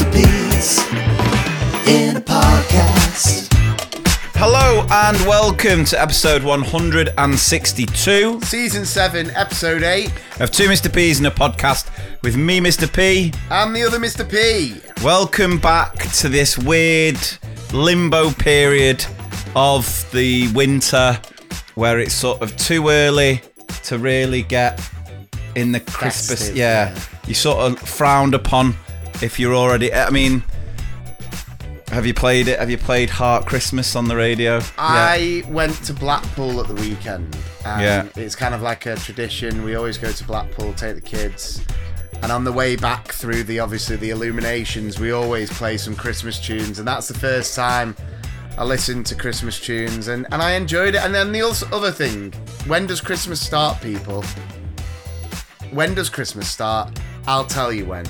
Mr. P's in a podcast. Hello and welcome to episode 162 Season 7, Episode 8. of Two Mr. P's in a podcast with me, Mr. P. and the other Mr. P. Welcome back to this weird limbo period of the winter where it's sort of too early to really get in the Christmas. Festive, Yeah, yeah. you sort of frowned upon if you're already. I mean, have you played it? Have you played Heart Christmas on the radio? Yeah. I went to Blackpool at the weekend. Yeah. It's kind of like a tradition. We always go to Blackpool, take the kids. And on the way back through the obviously the illuminations, we always play some Christmas tunes. And that's the first time I listened to Christmas tunes and, and I enjoyed it. And then the other thing, when does Christmas start, people? When does Christmas start? I'll tell you when.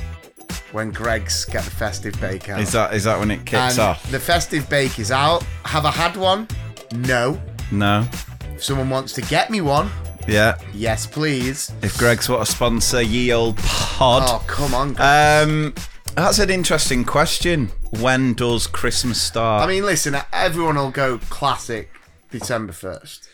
When Greggs get the festive bake out. Is that is that when it kicks and off? the festive bake is out. Have I had one? No. No. If someone wants to get me one, Yeah. yes, please. If Greggs what a sponsor, ye old pod. Oh, come on. Greg. Um, that's an interesting question. When does Christmas start? I mean, listen, everyone will go classic December 1st.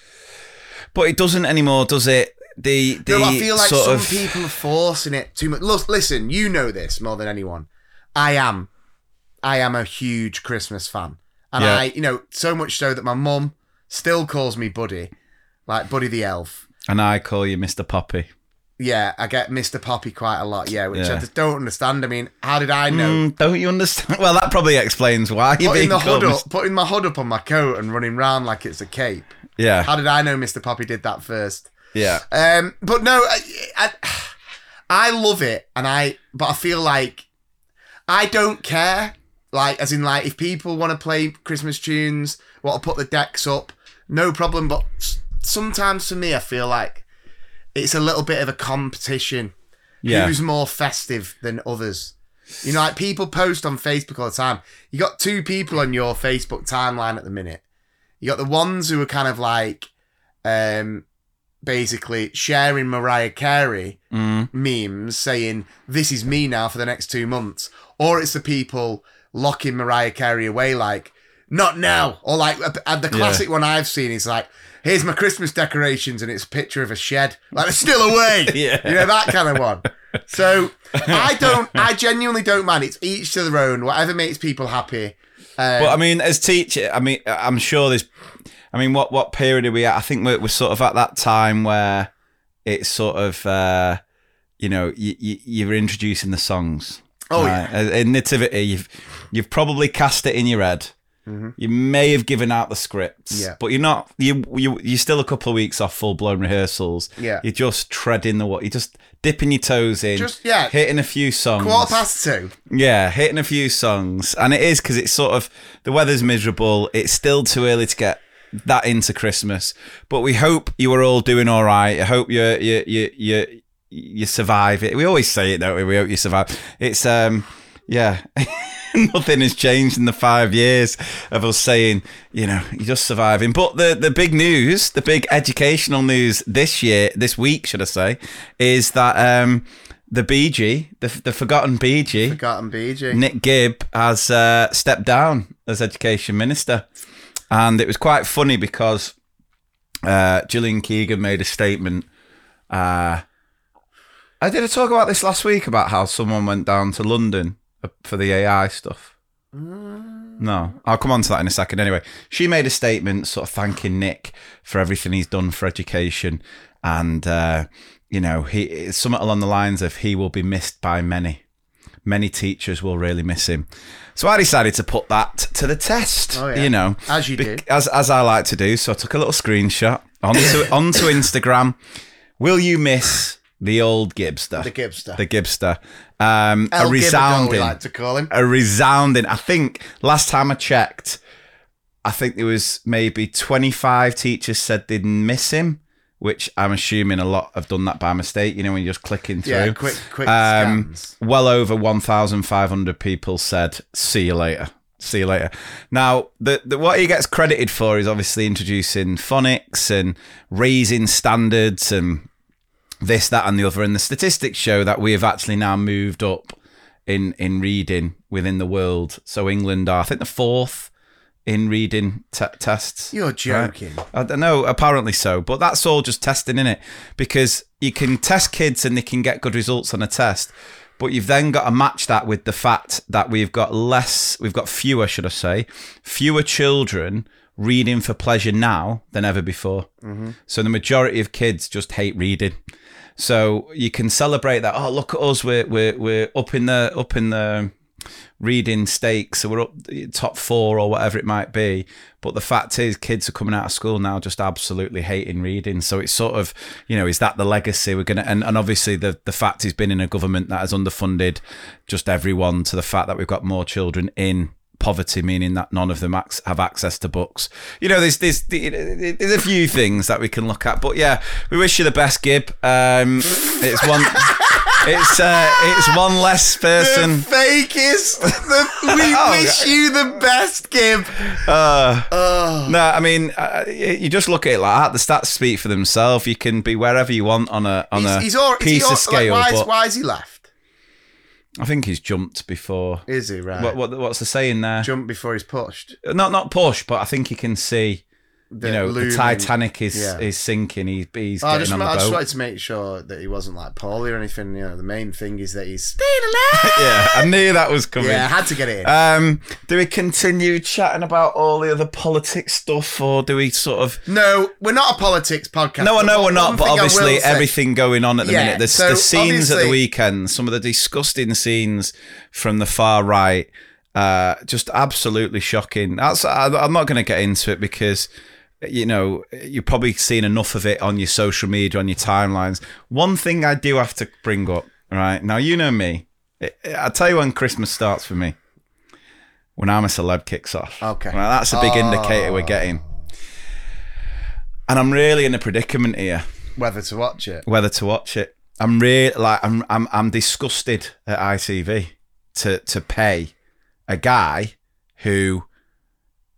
but it doesn't anymore, does it? The the No, I feel like sort some of people are forcing it too much. Look, listen, you know this more than anyone. I am. I am a huge Christmas fan. And Yeah. I, you know, so much so that my mum still calls me Buddy, like Buddy the Elf. and I call you Mr. Poppy. Yeah, I get Mr. Poppy quite a lot, yeah, which I just don't understand. I mean, how did I know? Mm, don't you understand? Well, that probably explains why you putting being the hood up, putting my hood up on my coat and running round like it's a cape. Yeah, How did I know Mr. Poppy did that first? Yeah. Um, but no, I, I, I love it, and I, but I feel like I don't care. Like, as in, like, if people want to play Christmas tunes, want to put the decks up, no problem. But sometimes for me, I feel like it's a little bit of a competition. Yeah. Who's more festive than others? You know, like people post on Facebook all the time. You got two people on your Facebook timeline at the minute. You got the ones who are kind of like, um, basically sharing Mariah Carey Mm. memes saying, This is me now for the next two months. Or it's the people locking Mariah Carey away, like, Not now. Or like, uh, the classic one I've seen is like, Here's my Christmas decorations, and it's a picture of a shed. Like, they're still away. Yeah. You know, that kind of one. So I don't, I genuinely don't mind. It's each to their own, whatever makes people happy. Um, But I mean, as teacher, I mean, I'm sure there's. I mean, what what period are we at? I think we're, we're sort of at that time where it's sort of, uh, you know, you, you, you're introducing the songs. Oh, right? Uh, In nativity, you've you've probably cast it in your head. You may have given out the scripts, Mm-hmm. Yeah. but you're not. You you you're still a couple of weeks off full blown rehearsals. Yeah. you're just treading the what. You're just dipping your toes in. Just- yeah. hitting a few songs. quarter past two. Yeah, hitting a few songs, and it is because it's sort of the weather's miserable. It's still too early to get that into Christmas, but we hope you are all doing all right. I hope you you you you you survive it. We always say it, don't we? We hope you survive. It's um, yeah. Nothing has changed in the five years of us saying, you know, you're just surviving. But the, the big news, the big educational news this year, this week, should I say, is that um, the BG, the, the forgotten BG, Forgotten BJ. Nick Gibb has uh, stepped down as education minister, and it was quite funny because uh, Gillian Keegan made a statement. Uh, I did I talk about this last week about how someone went down to London uh, for the AI stuff. No, I'll come on to that in a second. Anyway, she made a statement, sort of thanking Nick for everything he's done for education, and uh, you know, he it's something along the lines of he will be missed by many. Many teachers will really miss him. So I decided to put that to the test. Oh, yeah. You know, As you do. as as I like to do. So I took a little screenshot onto onto Instagram. Will you miss the old Gibster? The Gibster. The Gibster. Um, a El we resounding, like to call him. a resounding. I think last time I checked, I think there was maybe 25 teachers said they'd miss him, which I'm assuming a lot have done that by mistake. You know, when you're just clicking through. Yeah, quick, quick Um, scans. well over 1,500 people said, "See you later." See you later. Now, the, the what he gets credited for is obviously introducing phonics and raising standards and this, that, and the other. And the statistics show that we have actually now moved up in in reading within the world. So England are, I think, the fourth in reading te- tests. You're joking. I don't know, apparently so, but that's all just testing in it because you can test kids and they can get good results on a test, but you've then got to match that with the fact that we've got less, we've got fewer, should I say, fewer children reading for pleasure now than ever before. Mm-hmm. So the majority of kids just hate reading. So you can celebrate that. Oh, look at us! We're we're we're up in the up in the reading stakes. So we're up top four or whatever it might be. But the fact is, kids are coming out of school now just absolutely hating reading. So it's sort of, you know, is that the legacy we're gonna? And, and obviously the the fact he's been in a government that has underfunded just everyone to the fact that we've got more children in poverty, meaning that none of them have access to books. You know, there's there's there's a few things that we can look at. But yeah, we wish you the best, Gibb. Um, it's one. It's uh, it's one less person. The fakest. The, we Oh, wish you the best, Gibb. Uh, No, I mean, uh, you just look at it like that. The stats speak for themselves. You can be wherever you want on a on He's, a he's all, he piece all, of scale. Like, why, is, why is he left? I think he's jumped before. Is he right? What, what what's the saying there? Jump before he's pushed. Not not push, but I think you can see. You know, looming- the Titanic is yeah. is sinking. He's he's Oh, I just, on the I just wanted to make sure that he wasn't like poorly or anything. You know, the main thing is that he's staying alive. yeah, I knew that was coming. yeah, I had to get it in. Um, do we continue chatting about all the other politics stuff, or do we sort of? no, we're not a politics podcast. No, I know we're not, but obviously everything going on at the Yeah, minute. The, so the scenes at the weekend, some of the disgusting scenes from the far right, uh, just absolutely shocking. That's I, I'm not going to get into it because you know you've probably seen enough of it on your social media, on your timelines. One thing I do have to bring up, right now, you know me. I tell you when Christmas starts for me. When I'm a celeb kicks off. Okay. Right, that's a big ah. indicator we're getting. And I'm really in a predicament here whether to watch it. whether to watch it. I'm really like I'm I'm I'm disgusted at ITV to to pay a guy who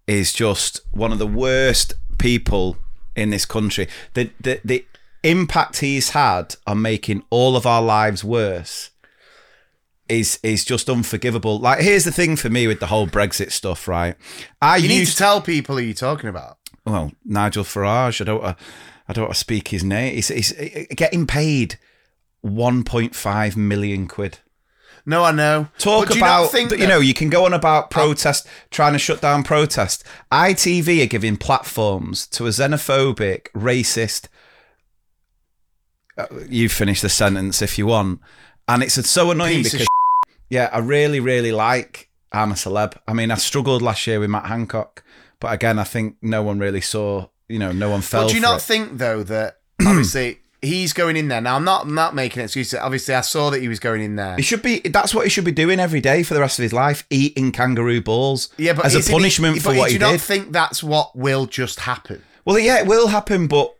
is just one of the worst people in this country. The the the impact he's had on making all of our lives worse is is just unforgivable. Like here's the thing for me with the whole Brexit stuff, right? I You need to tell people who you're talking about. well, Nigel Farage. I don't. Uh, I don't want to speak his name. He's, he's getting paid 1.5 million quid. No, I know. Talk But do you not about you that- know you can go on about protest, trying to shut down protest. ITV are giving platforms to a xenophobic, racist. Uh, you finish the sentence if you want, and it's so annoying Piece because yeah, I really, really like I'm a celeb. I mean, I struggled last year with Matt Hancock, but again, I think no one really saw. You know, no one fell. But do you not it. think though that obviously he's going in there now? I'm not I'm not making excuses. Obviously, I saw that he was going in there. He should be. That's what he should be doing every day for the rest of his life, eating kangaroo balls. Yeah, but as a punishment he, for what do he you not think that's what will just happen? well, yeah, it will happen, but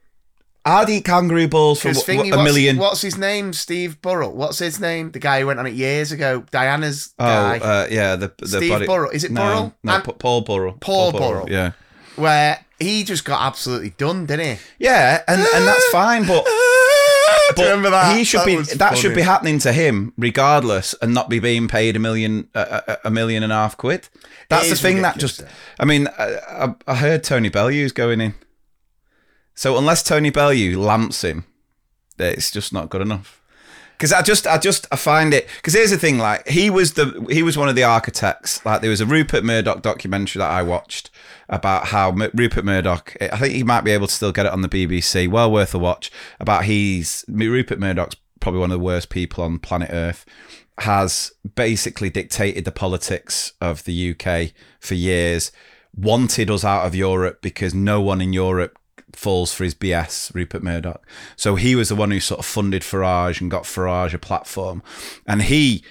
I'd eat kangaroo balls for a million. What's his name? Steve Burrell. What's his name? The guy who went on it years ago. Diana's oh, guy. uh, yeah, the the Steve body. Burrell. Is it no, Burrell? No, Paul Burrell. Paul Burrell. Yeah, where he just got absolutely done, didn't he? yeah, and and that's fine, but. But remember that? he should That be was that should funny. be happening to him regardless, and not be being paid a million a, a, a million and a half quid. That's the is thing that ridiculous, just. I mean, I, I, I heard Tony Bellew's going in, so unless Tony Bellew lamps him, it's just not good enough. because I just, I just, I find it. Because here's the thing: like he was the, he was one of the architects. Like there was a Rupert Murdoch documentary that I watched about how Rupert Murdoch. I think he might be able to still get it on the BBC. Well worth a watch. About he's Rupert Murdoch's probably one of the worst people on planet Earth. Has basically dictated the politics of the UK for years. Wanted us out of Europe because no one in Europe falls for his BS, Rupert Murdoch. So he was the one who sort of funded Farage and got Farage a platform. And he,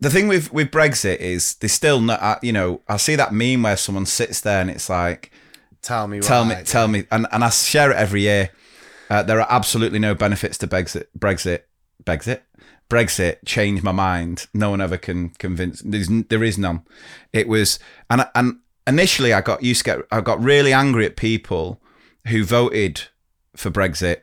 the thing with with Brexit is there's still not, you know, I see that meme where someone sits there and it's like, Tell me. tell me, tell me, and, and I share it every year. Uh, there are absolutely no benefits to Brexit. Brexit, Brexit, Brexit changed my mind. No one ever can convince. There's there is none. It was and and initially I got used to get I got really angry at people who voted for Brexit.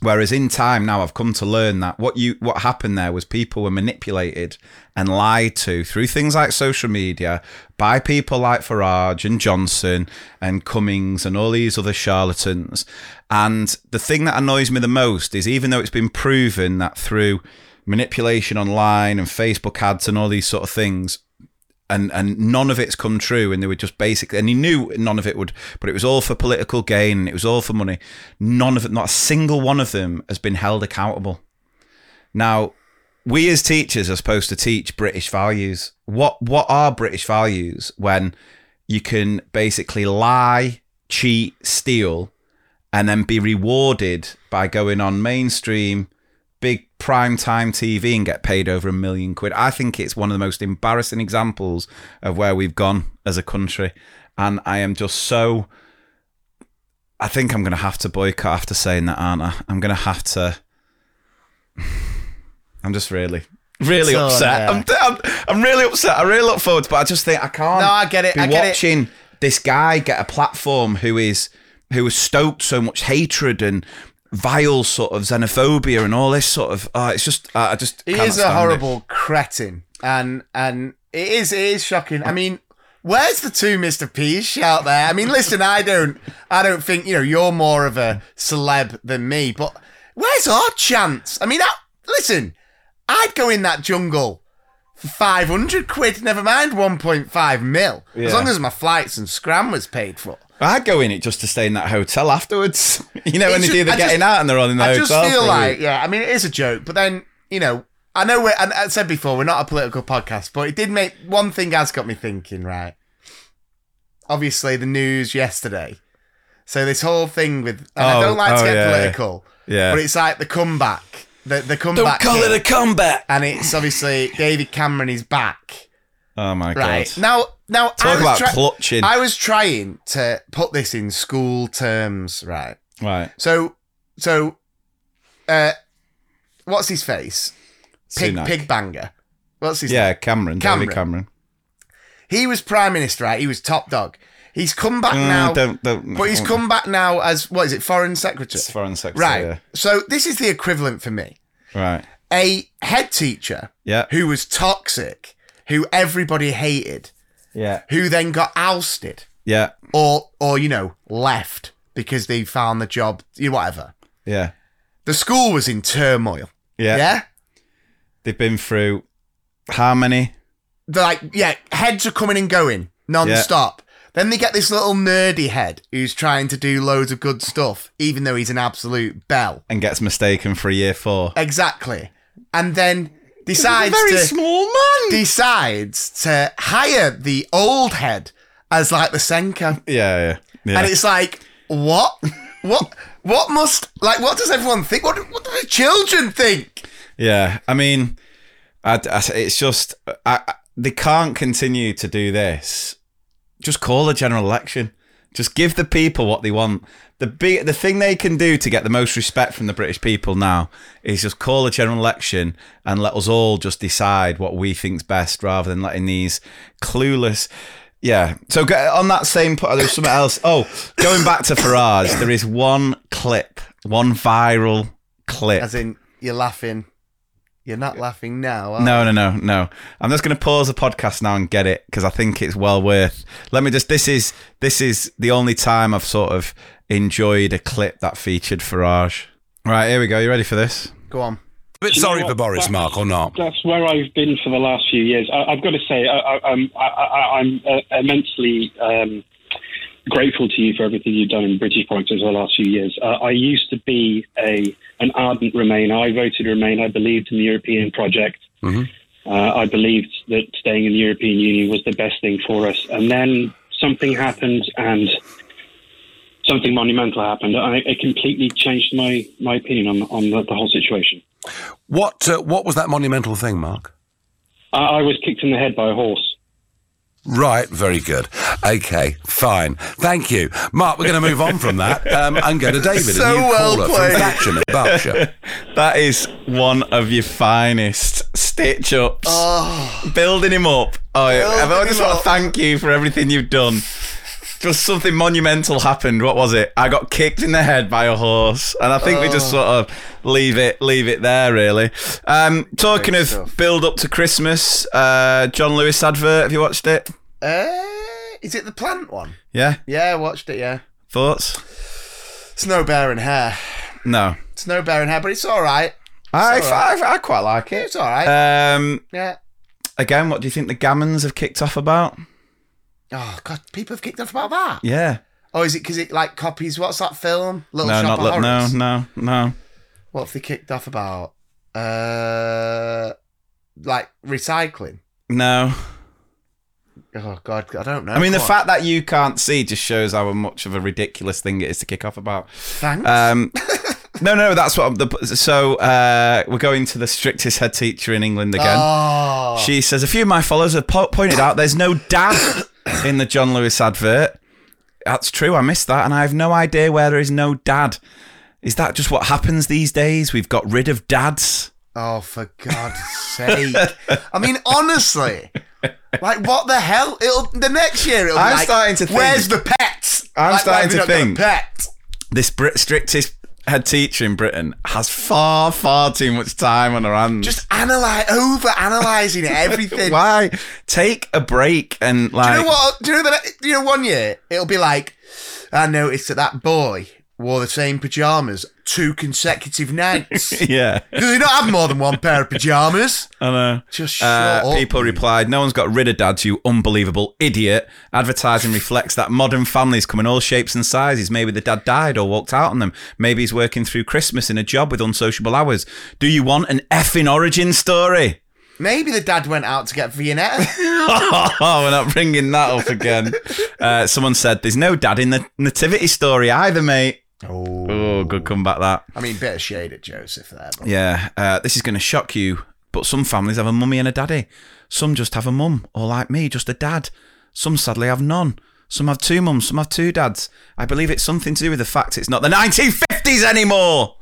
Whereas in time now I've come to learn that what you what happened there was people were manipulated and lied to through things like social media by people like Farage and Johnson and Cummings and all these other charlatans. And the thing that annoys me the most is even though it's been proven that through manipulation online and Facebook ads and all these sort of things, and and none of it's come true and they were just basically and he knew none of it would but it was all for political gain and it was all for money. None of it not a single one of them has been held accountable. Now we as teachers are supposed to teach british values. What what are british values when you can basically lie cheat steal and then be rewarded by going on mainstream prime time TV and get paid over a million quid. I think it's one of the most embarrassing examples of where we've gone as a country. And I am just so. I think I'm going to have to boycott after saying that, aren't I? I'm going to have to. I'm just really, really So, upset. yeah. I'm, I'm, I'm really upset. I really look forward to but I just think I can't. No, I get it, Be I get it. watching this guy get a platform who is who has stoked so much hatred and vile sort of xenophobia and all this sort of. Uh, it's just uh, I just. He is a stand it. horrible cretin, and and it is it is shocking. I mean, where's the two Mister P's shout there? I mean, listen, I don't I don't think you know you're more of a celeb than me, but where's our chance? I mean, I, listen, I'd go in that jungle for five hundred quid, never mind one point five mil, as long as my flights and scram was paid for. I'd go in it just to stay in that hotel afterwards. you know, when It's they do the I getting just- out and they're all in the I hotel. just feel like, yeah, I mean, it is a joke, but then, you know, I know we're, and I said before, we're not a political podcast, but it did make, one thing has got me thinking, right? Obviously, the news yesterday. So this whole thing with, and I Oh, don't like oh, to get yeah, political, yeah. but it's like the comeback, the, the Don't comeback. call kid. it a comeback. and it's obviously David Cameron is back. Oh my Right. god. Now, now, Talk was about try- clutching. I was trying to put this in school terms, right? right. So, so, uh, what's his face? Pig, Sunak. pig banger. What's his? Name? Yeah, Cameron. Cameron. David Cameron. He was prime minister, right? He was top dog. He's come back now, don't- don't- but he's come back now as what is it? Foreign secretary. It's foreign secretary. right. So this is the equivalent for me. Right. A head teacher Yeah. who was toxic, who everybody hated, Yeah. who then got ousted Yeah. or or you know left because they found the job, you know, whatever. Yeah. The school was in turmoil. Yeah. yeah? They've been through how many? they're like, yeah, heads are coming and going non-stop. Then they get this little nerdy head who's trying to do loads of good stuff, even though he's an absolute bell. And gets mistaken for a year four. Exactly. And then decides very to small man. decides to hire the old head as like the SENCo. yeah, yeah. Yeah. And it's like, what? what what must like what does everyone think? What what do the children think? Yeah, I mean, I, I- it's just I, I- they can't continue to do this. Just call a general election. Just give the people what they want. The big, the thing they can do to get the most respect from the British people now is just call a general election and let us all just decide what we think's best, rather than letting these clueless. Yeah. So on that same point, there's something else. Oh, going back to Farage, there is one clip, one viral clip. As in, you're laughing. You're not laughing now. Are No, no, no, no. I'm just going to pause the podcast now and get it because I think it's well worth. Let me just. This is this is the only time I've sort of enjoyed a clip that featured Farage. Right, here we go. You ready for this? Go on. A bit Do you know sorry for Boris, That's- Mark, or not? That's where I've been for the last few years. I, I've got to say, I, I, I'm, I, I, I'm uh, immensely um, grateful to you for everything you've done in British politics over the last few years. Uh, I used to be a an ardent Remainer. I voted Remain. I believed in the European project. Uh, I believed that staying in the European Union was the best thing for us. And then something happened, and something monumental happened. I, it completely changed my, my opinion on, on the, the whole situation. What uh, What was that monumental thing, Mark? I, I was kicked in the head by a horse. Right, very good. Okay, fine. Thank you. Mark, we're going to move on from that um, and go to David, So a new well caller played. from Thatcham in Berkshire. That is one of your finest stitch ups. Building him up. Oh. Building I just want to thank you for everything you've done. Just something monumental happened. What was it? I got kicked in the head by a horse, and I think we Oh. just sort of leave it, leave it there. Really. Um, talking Great of stuff. build up to Christmas, uh, John Lewis advert. Have you watched it? Uh, is it the plant one? Yeah. Yeah, I watched it. Yeah, Thoughts? snow bearing hair. No. Snow bearing hair, but it's all right. I, all right. I, I quite like it. It's all right. Um, yeah. again, what do you think the Gammons have kicked off about? Oh God, people have kicked off about that. Yeah. Oh, is it because it like copies? What's that film? Little no, Shop not of li- no, Horrors. no, no. What have they kicked off about? Uh, like recycling. No. Oh God, I don't know. I mean, the fact that you can't see just shows how much of a ridiculous thing it is to kick off about. Thanks. Um, no, no, that's what. I'm, the, so uh, we're going to the strictest head teacher in England again. oh, She says a few of my followers have po- pointed out there's no dad in the John Lewis advert. That's true. I missed that, and I have no idea where there is no dad. Is that just what happens these days? We've got rid of dads. oh, for God's sake! I mean, honestly, like what the hell? It'll the next year. It'll be I'm like, starting to think- Where's the pets? I'm Like, starting to not got a think- pet. This Brit- strictest head teacher in Britain has far, far too much time on her hands. Just analyze, over analyzing everything. Why take a break and like? Do you know what? Do you know that? You know, one year it'll be like, I noticed that that boy wore the same pajamas two consecutive nights. Yeah, Do they not have more than one pair of pajamas? I know. Just shut Uh, up. people replied, "No one's got rid of dads, you unbelievable idiot." Advertising reflects that modern families come in all shapes and sizes. Maybe the dad died or walked out on them. Maybe he's working through Christmas in a job with unsociable hours. Do you want an effing origin story? Maybe the dad went out to get Viennetta. oh, we're not bringing that up again. Uh, someone said, "There's no dad in the nativity story either, mate." Oh, Oh, good comeback that. I mean, bit of shade at Joseph there. But Yeah, uh, this is going to shock you, but some families have a mummy and a daddy. Some just have a mum, or like me, just a dad. Some sadly have none. Some have two mums, some have two dads. I believe it's something to do with the fact it's not the 1950s anymore.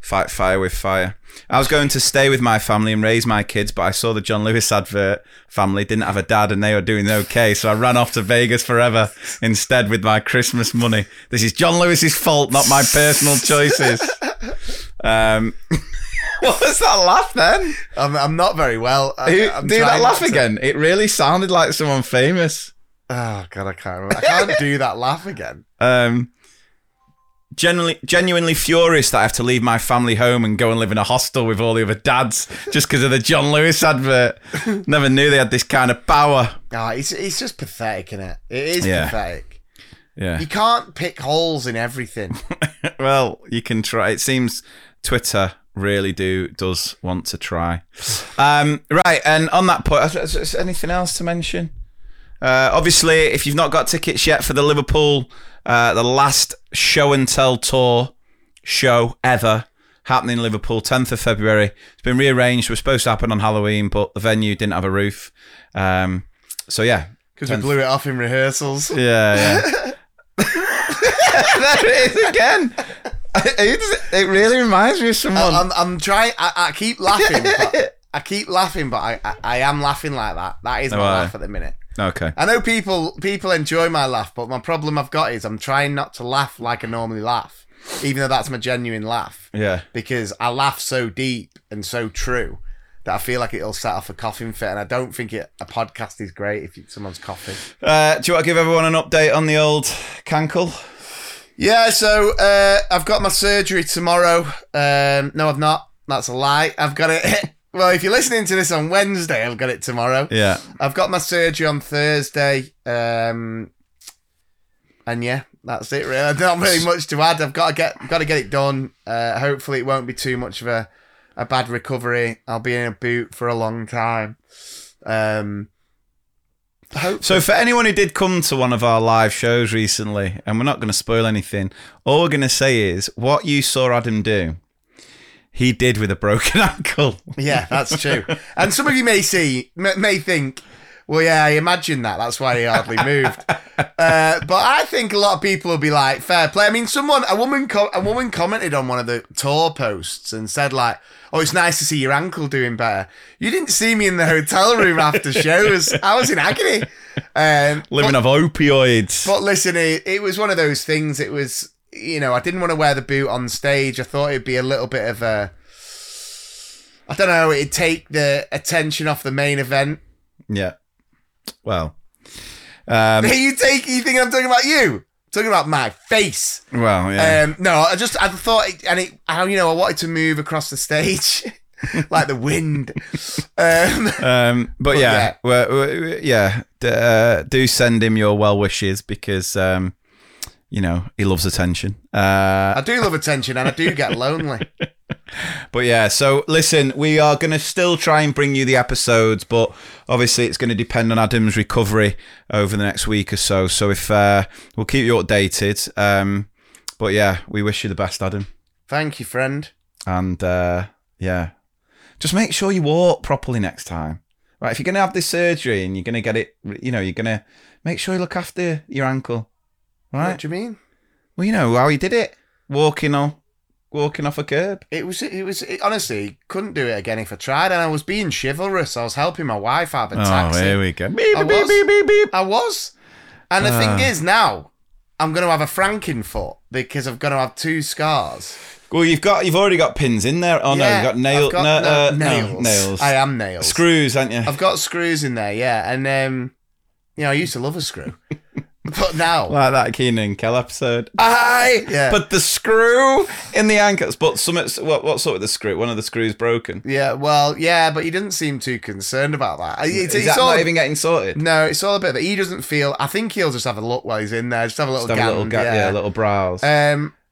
Fight fire with fire. I was going to stay with my family and raise my kids, but I saw the John Lewis advert. Family didn't have a dad and they were doing okay, so I ran off to Vegas forever instead with my Christmas money. This is John Lewis's fault, not my personal choices. Um, what was that laugh then? I'm, I'm not very well. I, Who, I'm do that laugh to- again. It really sounded like someone famous. Oh God, I can't remember. I can't do that laugh again. Um, genuinely, genuinely furious that I have to leave my family home and go and live in a hostel with all the other dads just because of the John Lewis advert. Never knew they had this kind of power. Oh, it's it's just pathetic, isn't it? It is Yeah. pathetic. Yeah. You can't pick holes in everything. well, you can try. It seems Twitter really do does want to try. Um, right, and on that point, is- is there anything else to mention? Uh, obviously, if you've not got tickets yet for the Liverpool, uh, the last show and tell tour show ever happening in Liverpool, 10th of February. It's been rearranged. It was supposed to happen on Halloween, but the venue didn't have a roof. Um, so yeah, Because we blew it off in rehearsals. yeah, yeah. there it is again. It, it really reminds me of someone. I'm, I'm trying. I, I keep laughing. but, I keep laughing, but I, I, I am laughing like that. That is my Oh, laugh at the minute. Okay. I know people people enjoy my laugh, but my problem I've got is I'm trying not to laugh like I normally laugh, even though that's my genuine laugh. Yeah. Because I laugh so deep and so true that I feel like it'll set off a coughing fit, and I don't think it, a podcast is great if someone's coughing. Uh, do you want to give everyone an update on the old cankle? Yeah, so uh, I've got my surgery tomorrow. Um, no, I've not. That's a lie. I've got it. Well, if you're listening to this on Wednesday, I've got it tomorrow. Yeah. I've got my surgery on Thursday. Um, and yeah, that's it. Really, not really much to add. I've got to get got to get it done. Uh, hopefully, it won't be too much of a a bad recovery. I'll be in a boot for a long time. Um, hope So, for anyone who did come to one of our live shows recently, and we're not going to spoil anything, all we're going to say is what you saw Adam do, he did with a broken ankle. Yeah, that's true. and some of you may see, may think, well, yeah, I imagine that. That's why he hardly moved. uh, but I think a lot of people will be like, fair play. I mean, someone, a woman, co- a woman commented on one of the tour posts and said like, oh, it's nice to see your ankle doing better. You didn't see me in the hotel room after shows. I was in agony. Um, Living off opioids. but listen, it, it was one of those things. It was, you know, I didn't want to wear the boot on stage. I thought it'd be a little bit of a, I don't know, it'd take the attention off the main event. yeah. Well. Um, you take, you think I'm talking about you? talking about my face. well, yeah. Um, no, I just, I thought, it, and it, how you know, I wanted to move across the stage. like the wind. Um, Um, but yeah, yeah. well, well, yeah, d- uh, do send him your well wishes because um, you know he loves attention. Uh, I do love attention and I do get lonely. but yeah, so listen, we are going to still try and bring you the episodes, but obviously it's going to depend on Adam's recovery over the next week or so. So if uh, we'll keep you updated. Um, but yeah, we wish you the best, Adam, Thank you, friend. and uh, yeah, just make sure you walk properly next time. Right, if you're going to have this surgery and you're going to get it, you know, you're going to make sure you look after your ankle. What do you mean? Well, you know how he did it, walking on, walking off a curb. It was, it was, it, honestly, couldn't do it again if I tried. And I was being chivalrous. I was helping my wife out of a taxi. Oh, here we go. Beep, I beep, was. beep, beep, beep. I was. And the Ah. thing is, now I'm going to have a Frankenfoot because I've got to have two scars. Well, you've got, you've already got pins in there. Oh no, you've got nail, got no, no- uh, no, nails. nails. I am nails. Screws, aren't you? I've got screws in there, yeah. And, um, you know, I used to love a screw. but now. like that Kenan and Kel episode. I Yeah. but the screw in the anchors. But some what what's up with the screw? One of the screws broken. yeah, well, yeah, but he didn't seem too concerned about that. It's, Is it's that all, not even getting sorted? No, it's all a bit that he doesn't feel. I think he'll just have a look while he's in there. Just have a little have a little gand, gap, yeah. little brows. Um,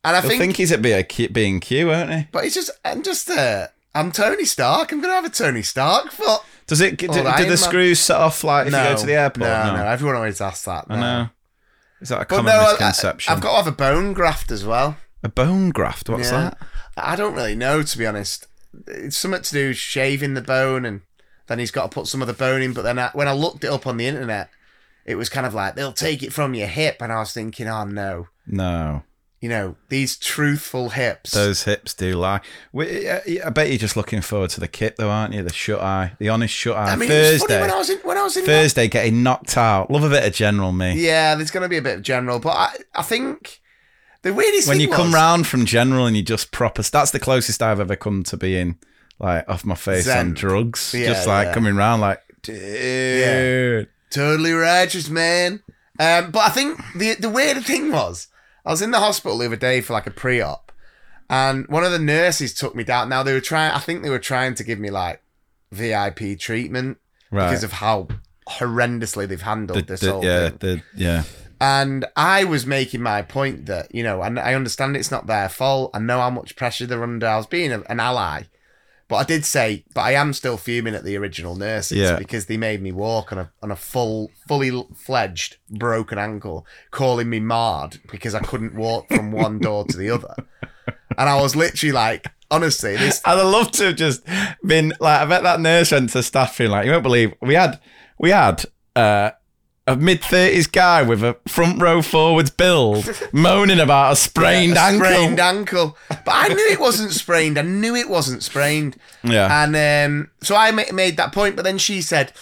and I I think, think, he's at being Q, won't he? but it's just, I'm just, uh, I'm Tony Stark. I'm gonna have a Tony Stark foot. Does it? Do, do the Man. screws set off like if you go to the airport? No, no, everyone always asks that. I no. know. Is that a But common no, misconception? I, have got to have a bone graft as well. a bone graft. What's Yeah. that? I don't really know, to be honest. It's something to do with shaving the bone, and then he's got to put some of the bone in. But then I, when I looked it up on the internet, it was kind of like they'll take it from your hip, and I was thinking, oh no, No, you know these truthful hips. those hips do lie. We, I I bet you're just looking forward to the kit, though, aren't you? The shut eye, the honest shut eye. I mean, it was funny Thursday, when I was in when I was in Thursday, getting knocked out. Love a bit of general me. Yeah, there's going to be a bit of general, but I, I think the weirdest thing. when you come round from general and you just proper. That's the closest I've ever come to being like off my face Zen. on drugs. Yeah, just like yeah. coming round like, dude. totally righteous, man. Um, but I think the the weird thing was, I was in the hospital the other day for like a pre-op, and one of the nurses took me down. Now they were trying, I think they were trying to give me like VIP treatment Right. because of how horrendously they've handled The- this the- whole yeah, thing. the, yeah. And I was making my point that you know, and I understand it's not their fault. I know how much pressure they're under. I was being an ally. But I did say, but I am still fuming at the original nurses Yeah. because they made me walk on a on a full, fully fledged broken ankle, calling me marred because I couldn't walk from one door to the other. And I was literally like, honestly, this I'd have loved to have just been like, I bet that nurse went to staff being like, you won't believe we had, we had, uh, a mid thirties guy with a front row forwards build moaning about a sprained a ankle. sprained ankle. But I knew it wasn't sprained. I knew it wasn't sprained. Yeah. And um, so I made that point, but then she said,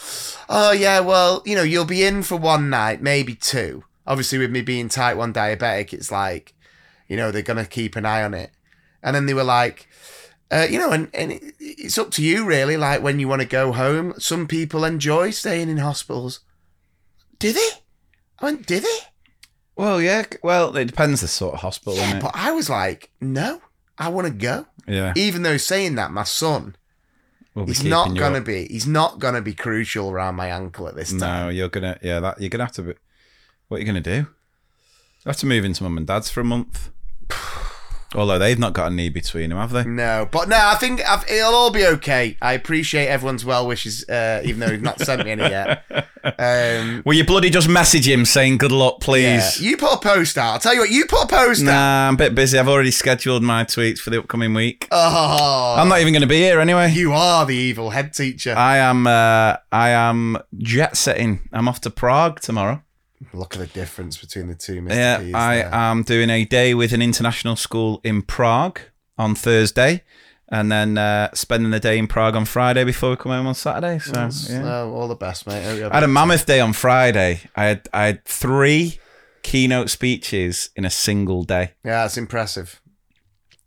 "Oh yeah, well, you know, you'll be in for one night, maybe two. Obviously, with me being type one diabetic, it's like, you know, they're gonna keep an eye on it." And then they were like, uh, "You know, and and it, it's up to you really. Like when you want to go home. Some people enjoy staying in hospitals. Do they? I went, do they? well, yeah. Well, it depends the sort of hospital, Yeah, but I was like, no. I want to go. Yeah. Even though saying that, my son, We'll he's not gonna be. He's not gonna be crucial around my ankle at this time. No, you're gonna. Yeah, that you're gonna have to. Be, what are you gonna do? You have to move into mum and dad's for a month. Although they've not got a knee between them, have they? No, but no, I think I've, it'll all be okay. I appreciate everyone's well wishes, uh, even though he's not sent me any yet. Um, Will you bloody just message him saying good luck, yeah. please? You put a post out. I'll tell you what, you put a post out. Nah, I'm a bit busy. I've already scheduled my tweets for the upcoming week. Oh, I'm not even going to be here anyway. you are the evil head teacher. I am. Uh, I am jet setting. I'm off to Prague tomorrow. Look at the difference between the two, Mr. Yeah, P's I there. am doing a day with an international school in Prague on Thursday, and then uh, spending the day in Prague on Friday before we come home on Saturday. So yeah. Oh, all the best, mate. I had a mammoth day on Friday. I had I had three keynote speeches in a single day. Yeah, that's impressive.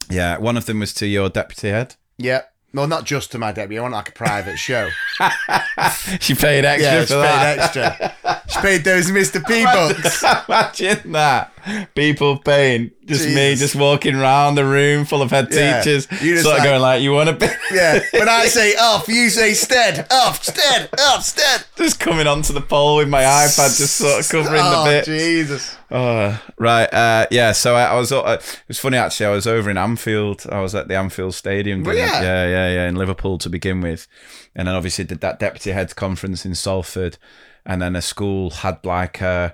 Yeah, one of them was to your deputy head. Yeah. Well, not just to my deputy. I want like a private show. She paid extra yeah, for she that. paid extra. She paid those Mr. P bucks. Imagine that. People paying. Just me just walking around the room full of head Yeah. teachers. You just sort of going like, you want to be Yeah. When I say off, you say stead. Off, stead, off, stead. just coming onto the pole with my iPad just sort of covering oh, the bit. Jesus. Oh, right. Uh, yeah. So I, I was. Uh, it was funny actually. I was over in Anfield. I was at the Anfield Stadium. Well, yeah. yeah, yeah, yeah, in Liverpool to begin with, and then obviously did that deputy heads conference in Salford, and then a school had like a. Uh,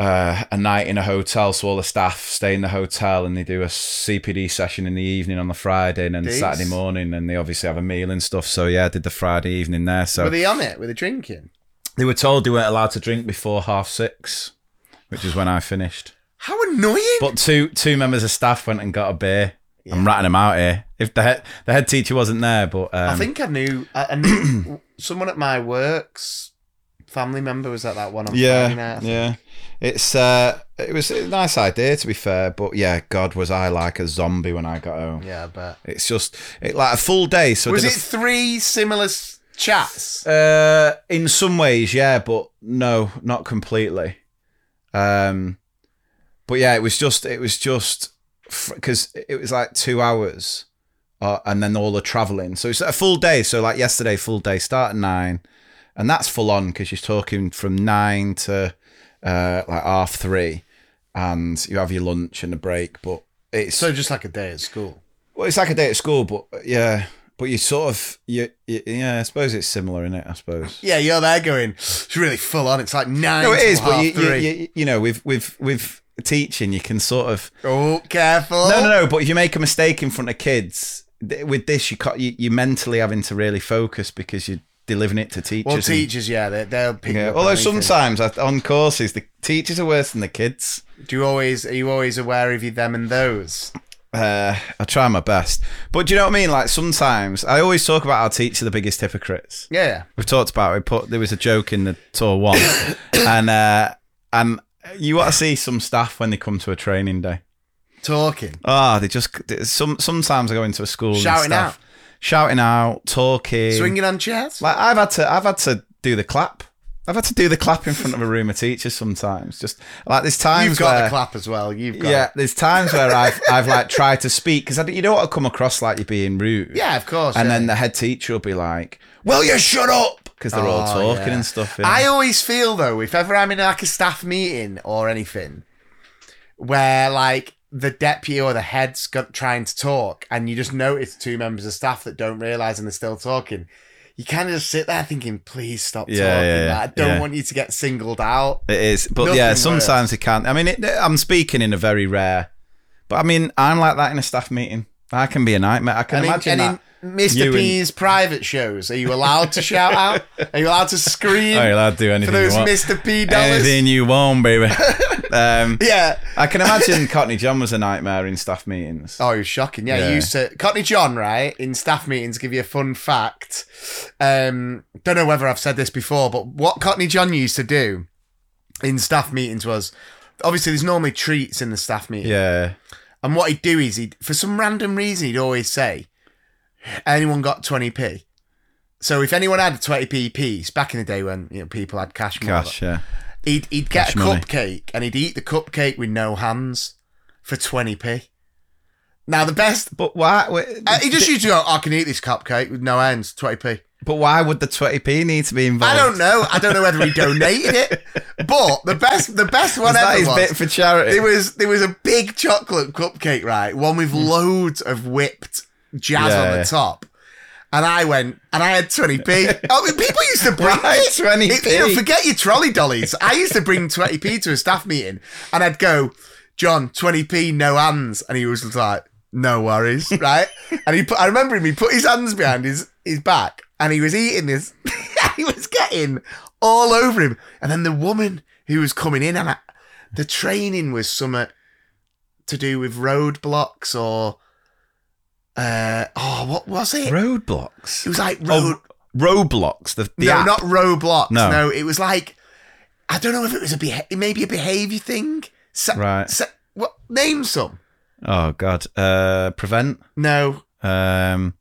a night in a hotel, so all the staff stay in the hotel and they do a CPD session in the evening on the Friday and then Jeez. Saturday morning, and they obviously have a meal and stuff. So yeah, I did the Friday evening there. So Were they on it? Were they drinking? they were told they weren't allowed to drink before half six, which is when I finished. How annoying. But two two members of staff went and got a beer. I'm ratting them out here. If the head the head teacher wasn't there, but um, I think I knew, I, I knew someone at my works family member was at that one on Friday yeah, night. I think. yeah. It's uh, it was a nice idea to be fair, but yeah, God, was I like a zombie when I got home. Yeah, but It's just it, like a full day. So I was did it a three similar s- chats? Uh, in some ways, yeah, but no, not completely. Um, but yeah, it was just it was just because it was like two hours, uh, and then all the traveling. So it's a full day. So like yesterday, full day, start at nine, and that's full on because you're talking from nine to uh like half three, and you have your lunch and a break. But it's So just like a day at school. well, it's like a day at school, but yeah. But you sort of, you, you, yeah, I suppose it's similar in it. I suppose. Yeah, you're there going. It's really full on. It's like nine. No, it is, but you, you, you, you know, with with with teaching, you can sort of oh, careful. no, no, no. But if you make a mistake in front of kids, with this, you you you mentally having to really focus because you're delivering it to teachers. Well, and- teachers, yeah, they, they'll pick. yeah. up Although anything. sometimes on courses, the teachers are worse than the kids. do you always are you always aware of you them and those? Uh, I try my best, but do you know what I mean? Like sometimes I always talk about our teachers are the biggest hypocrites. Yeah, We've talked about. it. We put there was a joke in the tour one, and uh, and you want to see some staff when they come to a training day. talking. Ah, they just some sometimes I go into a school and Shouting out. Shouting out, talking, Swinging on chairs. Like I've had to, I've had to do the clap. I've had to do the clap in front of a room of teachers sometimes. Just like there's times You've got where, the clap as well. You've got. Yeah, there's times where I've I've like tried to speak because you don't want to come across like you're being rude. Yeah, of course. and yeah. then the head teacher will be like, "Will you shut up?" Because they're all Oh, talking yeah. and stuff. you know. I always feel though, if ever I'm in like a staff meeting or anything, where like the deputy or the head's got trying to talk, and you just notice two members of staff that don't realise and they're still talking. You kind of just sit there thinking, "Please stop Yeah, talking." yeah, yeah, I don't want you to get singled out. It is, but Nothing yeah, worse. sometimes it can't. I mean, it, I'm speaking in a very rare, but I mean, I'm like that in a staff meeting. I can be a nightmare. I can And in, imagine and that. in Mr. you and- P's private shows, are you allowed to shout out? Are you allowed to scream Oh, you're allowed to do for anything those you want. Mr. P dollars? Anything you want, baby. um, Yeah. I can imagine Courtney John was a nightmare in staff meetings. Oh, it was shocking. Yeah, Yeah. he used to Courtney John, right, in staff meetings, give you a fun fact. Um, don't know whether I've said this before, but what Courtney John used to do in staff meetings was obviously there's normally treats in the staff meeting. Yeah, And what he'd do is he'd for some random reason he'd always say, Anyone got twenty P? So if anyone had a twenty P piece back in the day when you know people had cash money, gosh, yeah. He'd he'd get Cash a money. cupcake and he'd eat the cupcake with no hands for twenty p. Now the best. But why? wait, Uh, he just used to go. I can eat this cupcake with no ends. Twenty p. But why would the twenty p need to be involved? I don't know. I don't know whether he donated it, but the best, the best one Was that ever his was, bit for charity? There was there was a big chocolate cupcake, right? One with loads of whipped jazz Yeah, on the top. And I went, and I had 20p. Oh, people used to bring it. 20p? It- you know, forget your trolley dollies. I used to bring 20p to a staff meeting, and I'd go, John, 20p, no hands. And he was like, no worries, right? and he put, I remember him, he put his hands behind his, his back, and he was eating this. he was getting all over him. And then the woman who was coming in, and I, the training was something to do with roadblocks or uh oh what was it? roadblocks. It was like road Oh, Roblox. The, the no, app. not Roblox. No. No. it was like I don't know if it was a beha- maybe a behavior thing. Se- Right. se- what name some? Oh God. Uh, prevent. No. Um.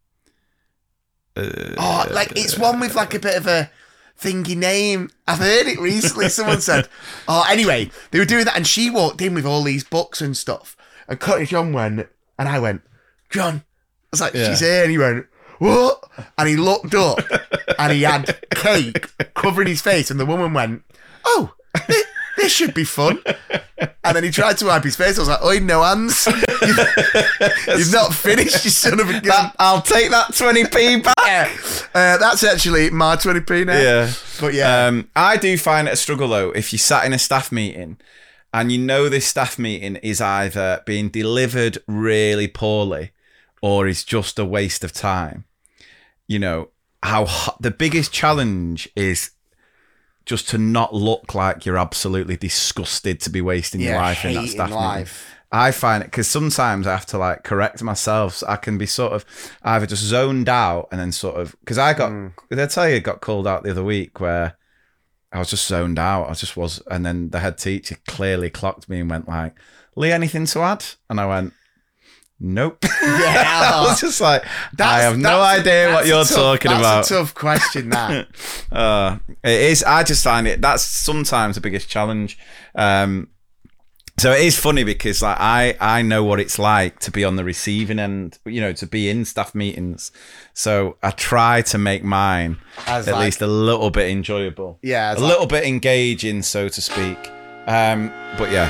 Oh, like it's one with like a bit of a thingy name. I've heard it recently. Someone said. Oh, anyway, they were doing that, and she walked in with all these books and stuff. And Curtis John went, and I went, John. I was like, Yeah. she's here, and he went, what? And he looked up, and he had cake covering his face, and the woman went, oh. thi- This should be fun. And then he tried to wipe his face. I was like, "Oi, no hands! You've, you've not finished, you son of a gun." I'll take that twenty p back. Yeah. Uh, that's actually my 20p now. Yeah. But yeah. Um, I do find it a struggle though if you sat in a staff meeting and you know this staff meeting is either being delivered really poorly or is just a waste of time. You know how ho- the biggest challenge is just to not look like you're absolutely disgusted to be wasting your life in that staff life. meeting. I find it because sometimes I have to like correct myself. So I can be sort of either just zoned out and then sort of because I got Mm. did I tell you I got called out the other week where I was just zoned out. I just was, and then the head teacher clearly clocked me and went like, "Lee, anything to add?" And I went, "Nope." Yeah. I was just like, I have no that's- idea what you're tough- talking that's about. That's a tough question, that. Uh, it is. I just find it. That's sometimes the biggest challenge. Um, so it is funny because like I I know what it's like to be on the receiving end. You know, to be in staff meetings. So I try to make mine As at like- least a little bit enjoyable. Yeah, a like- little bit engaging, so to speak. Um, but yeah,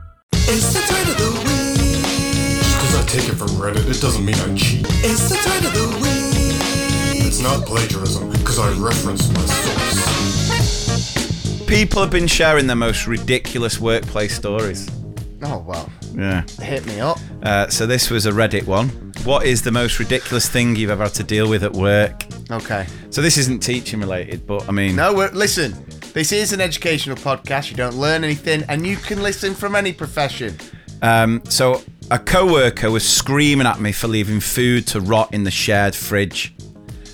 It's the turn of the week. Because I take it from Reddit, it doesn't mean I cheat. It's the turn of the week. It's not plagiarism, because I referenced my source. people have been sharing their most ridiculous workplace stories. Oh, well. Yeah. Hit me up. Uh, so this was a Reddit one. What is the most ridiculous thing you've ever had to deal with at work? Okay. So this isn't teaching related, but I mean, No, we're, listen. This is an educational podcast. You don't learn anything, and you can listen from any profession. Um, so a co-worker was screaming at me for leaving food to rot in the shared fridge.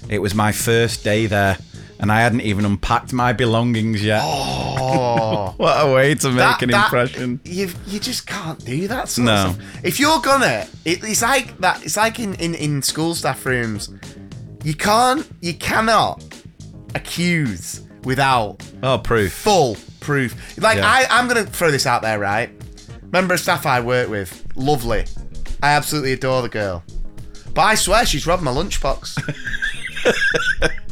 It was my first day there, and I hadn't even unpacked my belongings yet. Oh. what a way to make That- an that- impression. You you just can't do that sort No. If you're gonna, it, it's like that. It's like in, in in school staff rooms. You can't, you cannot accuse without Oh, proof. full proof. Like Yeah. I, I'm gonna throw this out there, right? Member of staff I work with, lovely. I absolutely adore the girl, but I swear she's robbed my lunchbox.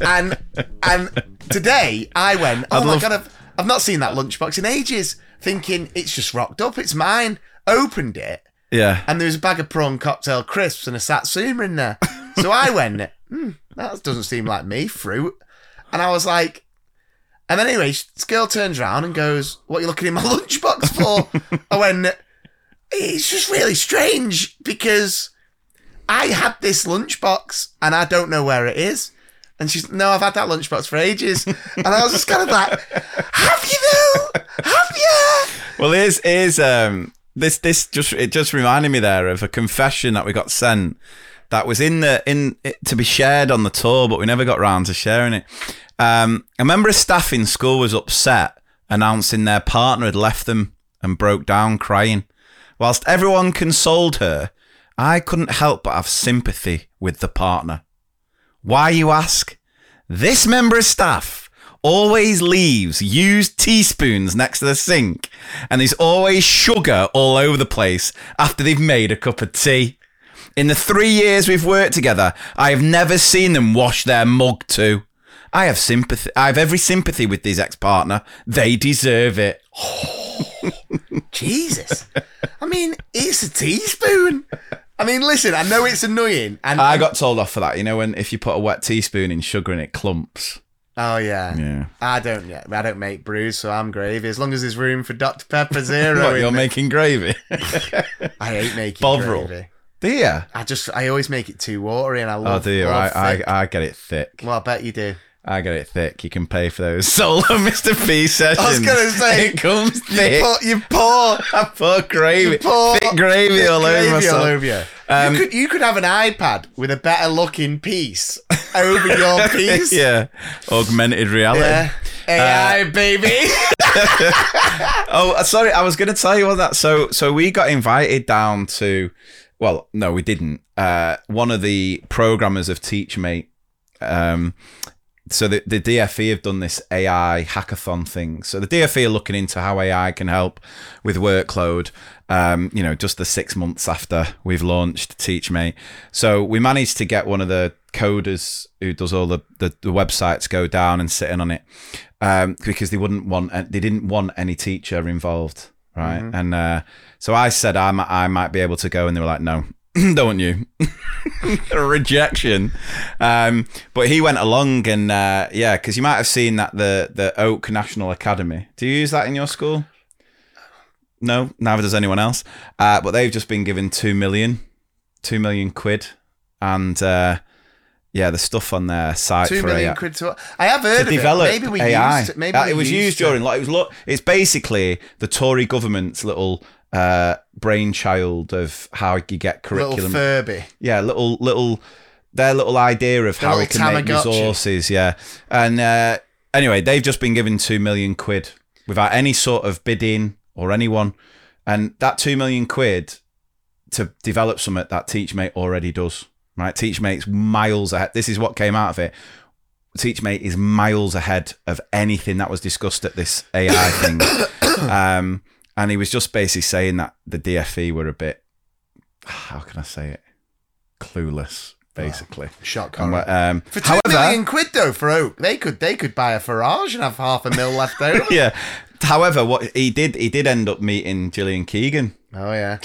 and and today I went, oh I'd my love- god, I've, I've not seen that lunchbox in ages. Thinking it's just rocked up, it's mine. Opened it, Yeah. and there was a bag of prawn cocktail crisps and a satsuma in there. So I went, hmm, that doesn't seem like me, fruit. And I was like, and then anyway, this girl turns around and goes, "What are you looking in my lunchbox for?" I went, "It's just really strange because I had this lunchbox and I don't know where it is." And she's, "No, I've had that lunchbox for ages." And I was just kind of like, "Have you though? Have you?" Well, here's is um this this just it just reminded me there of a confession that we got sent that was in the in it, to be shared on the tour, but we never got round to sharing it. Um, a member of staff in school was upset, announcing their partner had left them and broke down crying. Whilst everyone consoled her, I couldn't help but have sympathy with the partner. Why, you ask? This member of staff always leaves used teaspoons next to the sink, and there's always sugar all over the place after they've made a cup of tea. In the three years we've worked together, I have never seen them wash their mug too. I have sympathy. I have every sympathy with this ex-partner. They deserve it. Jesus. I mean, it's a teaspoon. I mean, listen, I know it's annoying. And I got told off for that. You know when if you put a wet teaspoon in sugar and it clumps. Oh yeah. Yeah. I don't yeah, I don't make brews, so I'm gravy. As long as there's room for Dr. Pepper Zero. What, you're making gravy. I hate making Bovril. gravy. Do you? I just I always make it too watery and I Oh, love do you? I, I. I get it thick. Well, I bet you do. I get it thick. You can pay for those solo Mr. P sessions. I was gonna say it comes you thick. pour, you pour, I pour gravy, you pour thick gravy thick all over myself. all over you. Um, you could you could have an iPad with a better looking piece over your piece. yeah, augmented reality. Yeah. AI baby. Oh, uh, sorry, I was going to tell you all that. So, so we got invited down to, well, no, we didn't. Uh, one of the programmers of TeachMate. Um, so the, the DFE have done this AI hackathon thing. So the DFE are looking into how AI can help with workload. Um, you know, just the six months after we've launched TeachMate. So we managed to get one of the coders who does all the, the, the websites go down and sit in on it um, because they wouldn't want they didn't want any teacher involved, right? Mhm. And uh, so I said I might, I might be able to go, and they were like, no. Don't you? rejection. Um, but he went along, and uh, yeah, because you might have seen that the the Oak National Academy. Do you use that in your school? No, neither does anyone else. Uh, but they've just been given two million, two million quid, and uh, yeah, the stuff on their site Two for million AI quid to I have heard to of develop it. Maybe we AI. used it. Maybe Uh, we it was used it. during like it was lo- it's basically the Tory government's little uh, brainchild of how you get curriculum. little. Furby. yeah, little little their little idea of The how we can make resources. Yeah, and uh, anyway, they've just been given two million quid without any sort of bidding or anyone, and that two million quid to develop something that TeachMate already does. Right, TeachMate's miles ahead. This is what came out of it. TeachMate is miles ahead of anything that was discussed at this AI thing. um, and he was just basically saying that the DFE were a bit, how can I say it, clueless, basically. Shock And horror. um, For two million however, quid though for Oak, they could they could buy a Farage and have half a mil left over. yeah. However, what he did, he did end up meeting Gillian Keegan. Oh yeah.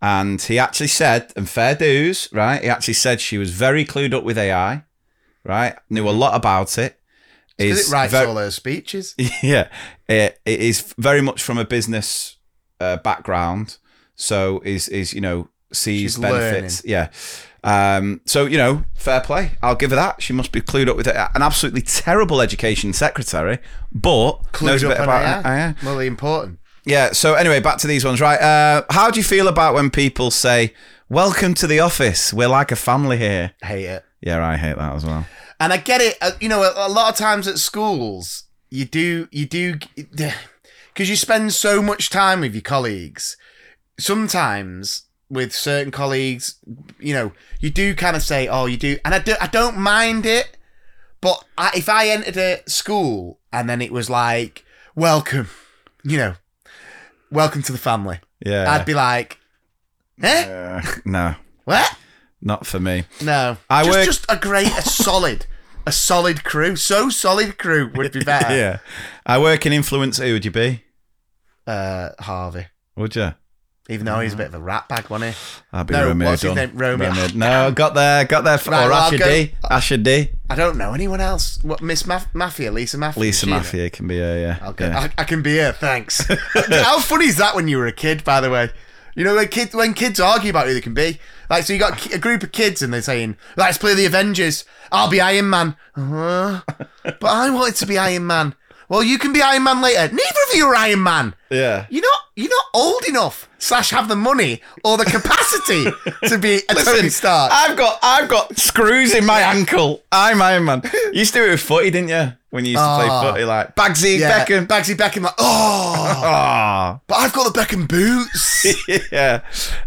And he actually said, and fair dues, right? He actually said she was very clued up with AI, right? Knew a lot about it. Because it writes ver- all her speeches. yeah, it, it is very much from a business uh, background. So is is you know sees She's benefits. Yeah. Um, so you know, fair play. I'll give her that. She must be clued up with it. An absolutely terrible education secretary, but knows a Clued bit up about AI. AI. Well, important. Yeah. So anyway, back to these ones, right? Uh, how do you feel about when people say, "Welcome to the office. We're like a family here"? Hate it. Yeah, I hate that as well. And I get it. uh, You know, a lot of times at schools, you do, you do, because you spend so much time with your colleagues. Sometimes with certain colleagues, you know, you do kind of say, "Oh, you do," and I do. I don't mind it, but I, if I entered a school and then it was like, "Welcome," you know, "Welcome to the family," Yeah. I'd be like, "Eh, Uh, no, what?" not for me. No, I just, work- just a great, a solid, a solid crew. So solid crew would be better. yeah. I work in influence. Who would you be? Uh, Harvey. Would you? Even though he's a bit of a rat bag, wasn't he? I'd be No, Romeo what's his Dunn. name? Romeo. No, got there, got there. Right, or well, I'll Asher go- D. Asher D. I don't know anyone else. What Miss Maf- Maffia, Lisa Maffia. Lisa is she in it? Maffia can be a yeah. Okay, yeah. I, I can be here. Thanks. How funny is that when you were a kid? By the way, you know when kids when kids argue about who they can be. Like, so you got ki- a group of kids and they're saying, "Let's play the Avengers. I'll be Iron Man." Uh, but I wanted to be Iron Man. Well, you can be Iron Man later. Neither of you are Iron Man. yeah. You're not. You're not old enough. Slash, have the money or the capacity to be a Tony Stark. I've got I've got screws in my ankle. I'm Iron Man. You used to do it with footy, didn't you? When you used to play Oh. footy, like Bagsy yeah, Beckham. Bagsy Beckham. Like, oh, Ah, but I've got the Beckham boots. yeah.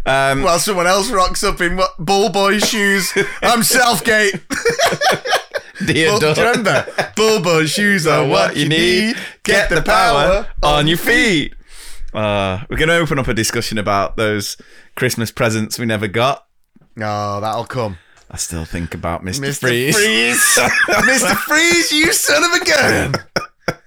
Um, While someone else rocks up in what ball boy shoes. I'm Southgate. dear Bull, do you remember? Shoes are what you need. Get the power on your feet. Uh, we're going to open up a discussion about those Christmas presents we never got. No, that'll come. I still think about Mr. Mr. Freeze. Freeze. Mr. Freeze, you son of a gun.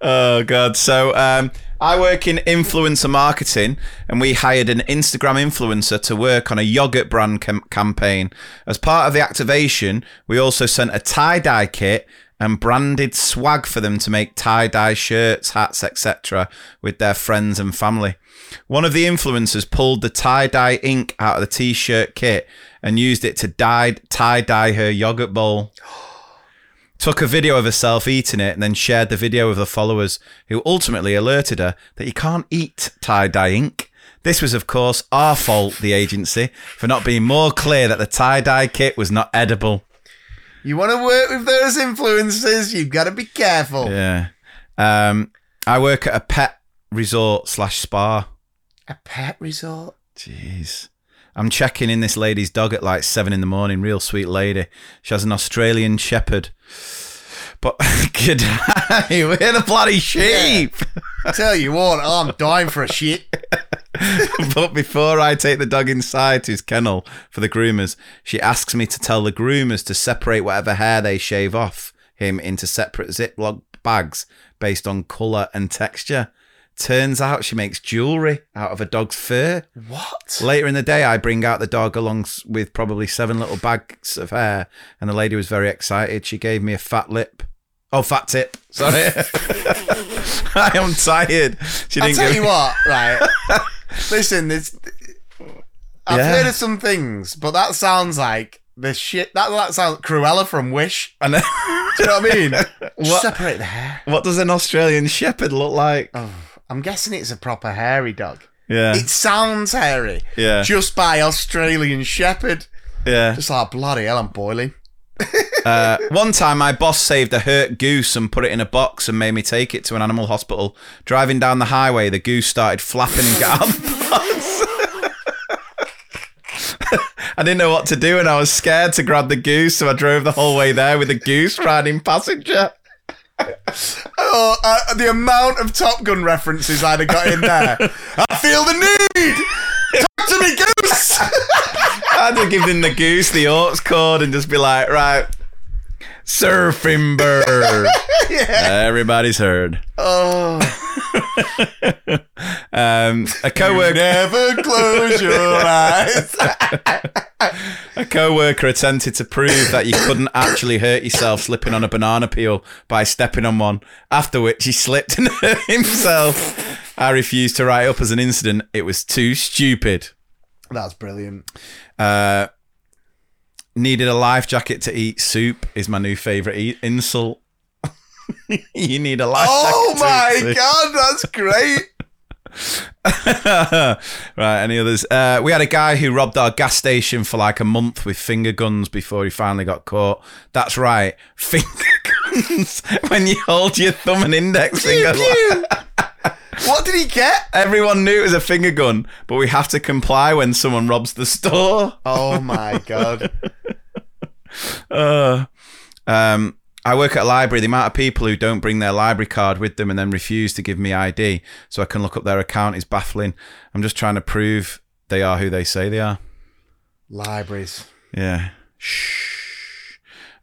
Oh god! So um, I work in influencer marketing, and we hired an Instagram influencer to work on a yogurt brand cam- campaign. As part of the activation, we also sent a tie dye kit and branded swag for them to make tie dye shirts, hats, etc. with their friends and family. One of the influencers pulled the tie dye ink out of the t-shirt kit and used it to dye tie dye her yogurt bowl took a video of herself eating it and then shared the video with her followers, who ultimately alerted her that you can't eat tie dye ink. This was, of course, our fault, the agency, for not being more clear that the tie dye kit was not edible. You want to work with those influencers, you've got to be careful. Yeah. Um, I work at a pet resort slash spa. A pet resort? Jeez. I'm checking in this lady's dog at like seven in the morning. Real sweet lady. She has an Australian Shepherd. But good day, we're the bloody sheep. Tell you what, I'm dying for a shit. but before I take the dog inside to his kennel for the groomers, she asks me to tell the groomers to separate whatever hair they shave off him into separate Ziploc bags based on colour and texture. Turns out she makes jewellery out of a dog's fur. What? Later in the day, I bring out the dog along with probably seven little bags of hair, and the lady was very excited. She gave me a fat lip. Oh, fat tip. Sorry. I am tired. She I'll didn't tell give you me- what, right? Listen, this. I've Yeah. heard of some things, but that sounds like the shit. That that sounds Cruella from Wish. I know. Do you know what I mean? What- Separate the hair. What does an Australian Shepherd look like? Oh, I'm guessing it's a proper hairy dog. Yeah. It sounds hairy. Yeah. Just by Australian Shepherd. Yeah. Just like bloody hell, I'm boiling. Uh, one time, my boss saved a hurt goose and put it in a box and made me take it to an animal hospital. Driving down the highway, the goose started flapping and got out of the box. I didn't know what to do and I was scared to grab the goose, so I drove the whole way there with the goose riding passenger. Oh, uh, the amount of Top Gun references I'd have got in there. I feel the need. Talk to me, goose. I had to give them the goose the aux cord and just be like, right, surfing bird. yeah. Everybody's heard. Oh, Um, a coworker. never close your eyes. a co-worker attempted to prove that you couldn't actually hurt yourself slipping on a banana peel by stepping on one. After which he slipped and hurt himself. I refused to write up as an incident. It was too stupid. That's brilliant. Uh, needed a life jacket to eat soup is my new favourite e- insult. you need a life Oh jacket. to my god, that's great. right, any others? Uh, we had a guy who robbed our gas station for like a month with finger guns before he finally got caught. That's right, finger guns. when you hold your thumb and index finger. Pew. What did he get? Everyone knew it was a finger gun, but we have to comply when someone robs the store. Oh my god. Uh, um, I work at a library. The amount of people who don't bring their library card with them and then refuse to give me ID so I can look up their account is baffling. I'm just trying to prove they are who they say they are. Libraries. Yeah. Shh.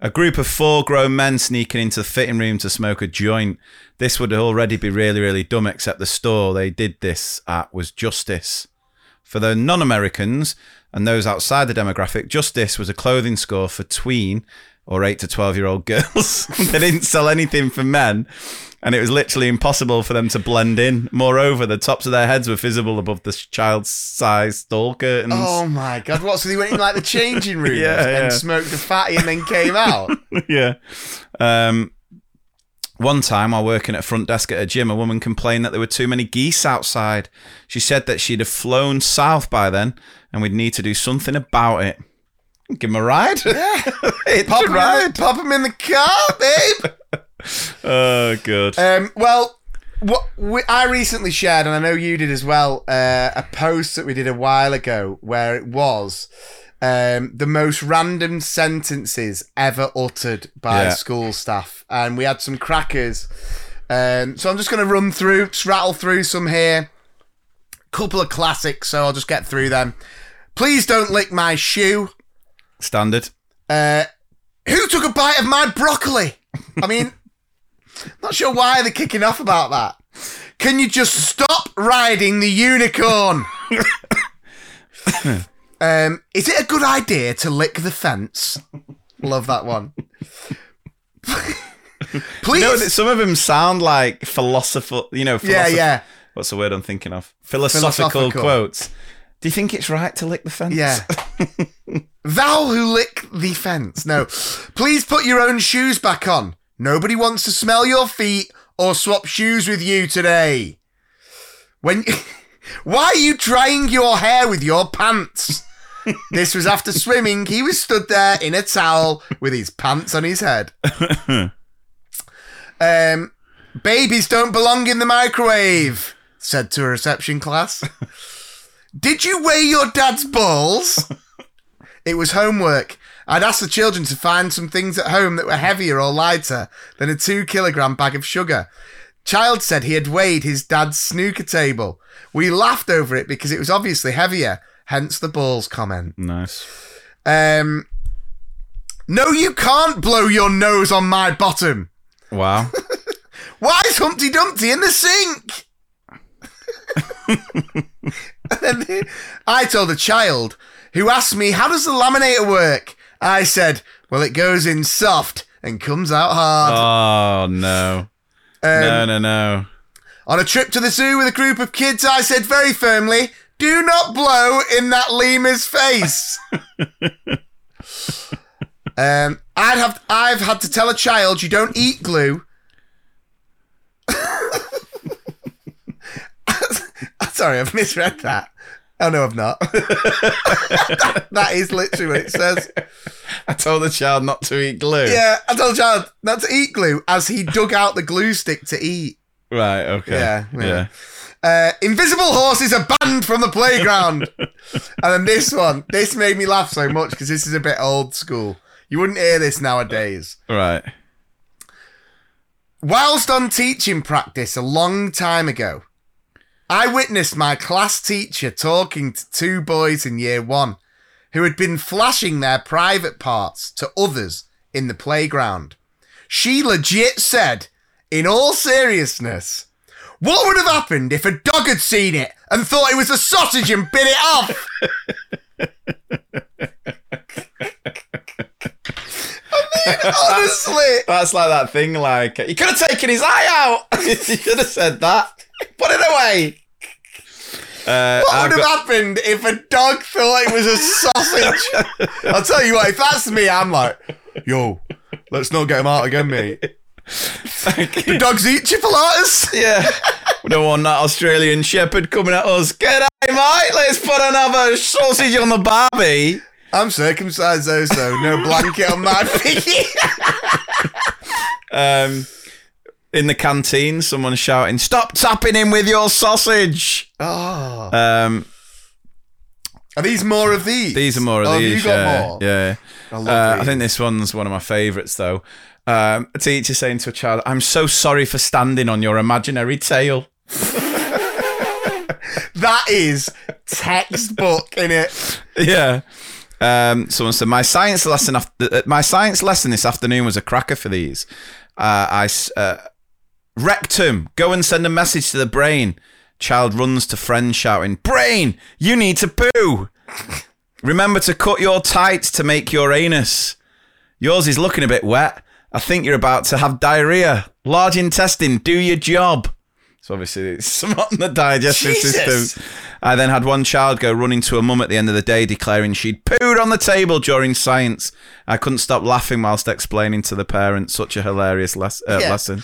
A group of four grown men sneaking into the fitting room to smoke a joint. This would already be really, really dumb, except the store they did this at was Justice. For the non Americans and those outside the demographic, Justice was a clothing store for tween or 8 to 12 year old girls. they didn't sell anything for men. And it was literally impossible for them to blend in. Moreover, the tops of their heads were visible above the child's size stall curtains. Oh my god! What? So they went in like the changing room Yeah, and yeah. smoked a fatty and then came out. yeah. Um, one time while working at a front desk at a gym, a woman complained that there were too many geese outside. She said that she'd have flown south by then and we'd need to do something about it. Give him a ride. Yeah. Pop in ride. the, in the car, babe. Oh, good. Um, well, what we, I recently shared, and I know you did as well, uh, a post that we did a while ago where it was um, the most random sentences ever uttered by Yeah. school staff, and we had some crackers. Um, so I'm just going to run through, just rattle through some here. Couple of classics, so I'll just get through them. Please don't lick my shoe. Standard. Uh, who took a bite of my broccoli? I mean, not sure why they're kicking off about that. Can you just stop riding the unicorn? um, is it a good idea to lick the fence? Love that one. Please. Some of them sound like philosophical, you know, Yeah, yeah. What's the word I'm thinking of? Philosophical, Philosophical. quotes. Do you think it's right to lick the fence? Yeah. Thou who lick the fence. No. Please put your own shoes back on. Nobody wants to smell your feet or swap shoes with you today. When Why are you drying your hair with your pants? this was after swimming. He was stood there in a towel with his pants on his head. Um, babies don't belong in the microwave, said to a reception class. Did you weigh your dad's balls? It was homework. I'd asked the children to find some things at home that were heavier or lighter than a two kilogram bag of sugar. Child said he had weighed his dad's snooker table. We laughed over it because it was obviously heavier, hence the balls comment. Nice. Um, no, you can't blow your nose on my bottom. Wow. Why is Humpty Dumpty in the sink? and then I told a child who asked me, How does the laminator work? I said, Well, it goes in soft and comes out hard. Oh, no. Um, no, no, no. On a trip to the zoo with a group of kids, I said very firmly, Do not blow in that lemur's face. um, I'd have, I've had to tell a child you don't eat glue. Sorry, I've misread that. Oh no, I've not. that is literally what it says. I told the child not to eat glue. Yeah, I told the child not to eat glue as he dug out the glue stick to eat. Right, okay. Yeah, Yeah. yeah. Uh, invisible horses are banned from the playground. and then this one, this made me laugh so much because this is a bit old school. You wouldn't hear this nowadays. Right. Whilst on teaching practice a long time ago, I witnessed my class teacher talking to two boys in year one who had been flashing their private parts to others in the playground. She legit said, in all seriousness, what would have happened if a dog had seen it and thought it was a sausage and bit it off? I mean, honestly. That's like that thing, like, you could have taken his eye out. you could have said that. Put it away. Uh, What I've would have got- happened if a dog thought it was a sausage? I'll tell you what, if that's me, I'm like, yo, let's not get him out again, mate. the dogs eat chipolatas? Yeah. We don't want that Australian shepherd coming at us. Get out, mate. Let's put another sausage on the barbie. I'm circumcised though, so no blanket on my piggy. Um, in the canteen, someone shouting, "Stop tapping him with your sausage!" oh. Um, Are these more of these? these are more of oh, these. You got yeah, more? yeah. I Uh, I think this one's one of my favourites, though. Um, a teacher saying to a child, "I'm so sorry for standing on your imaginary tail." That is textbook in it. yeah. Um, someone said my science lesson after uh, my science lesson this afternoon was a cracker for these. Uh, I uh, rectum. Go and send a message to the brain. Child runs to friend shouting, Brain, you need to poo. Remember to cut your tights to make your anus. Yours is looking a bit wet. I think you're about to have diarrhea. Large intestine, do your job. So obviously it's on the digestive Jesus. system. I then had one child go running to a mum at the end of the day declaring she'd pooed on the table during science. I couldn't stop laughing whilst explaining to the parents such a hilarious les- uh, Yeah. lesson.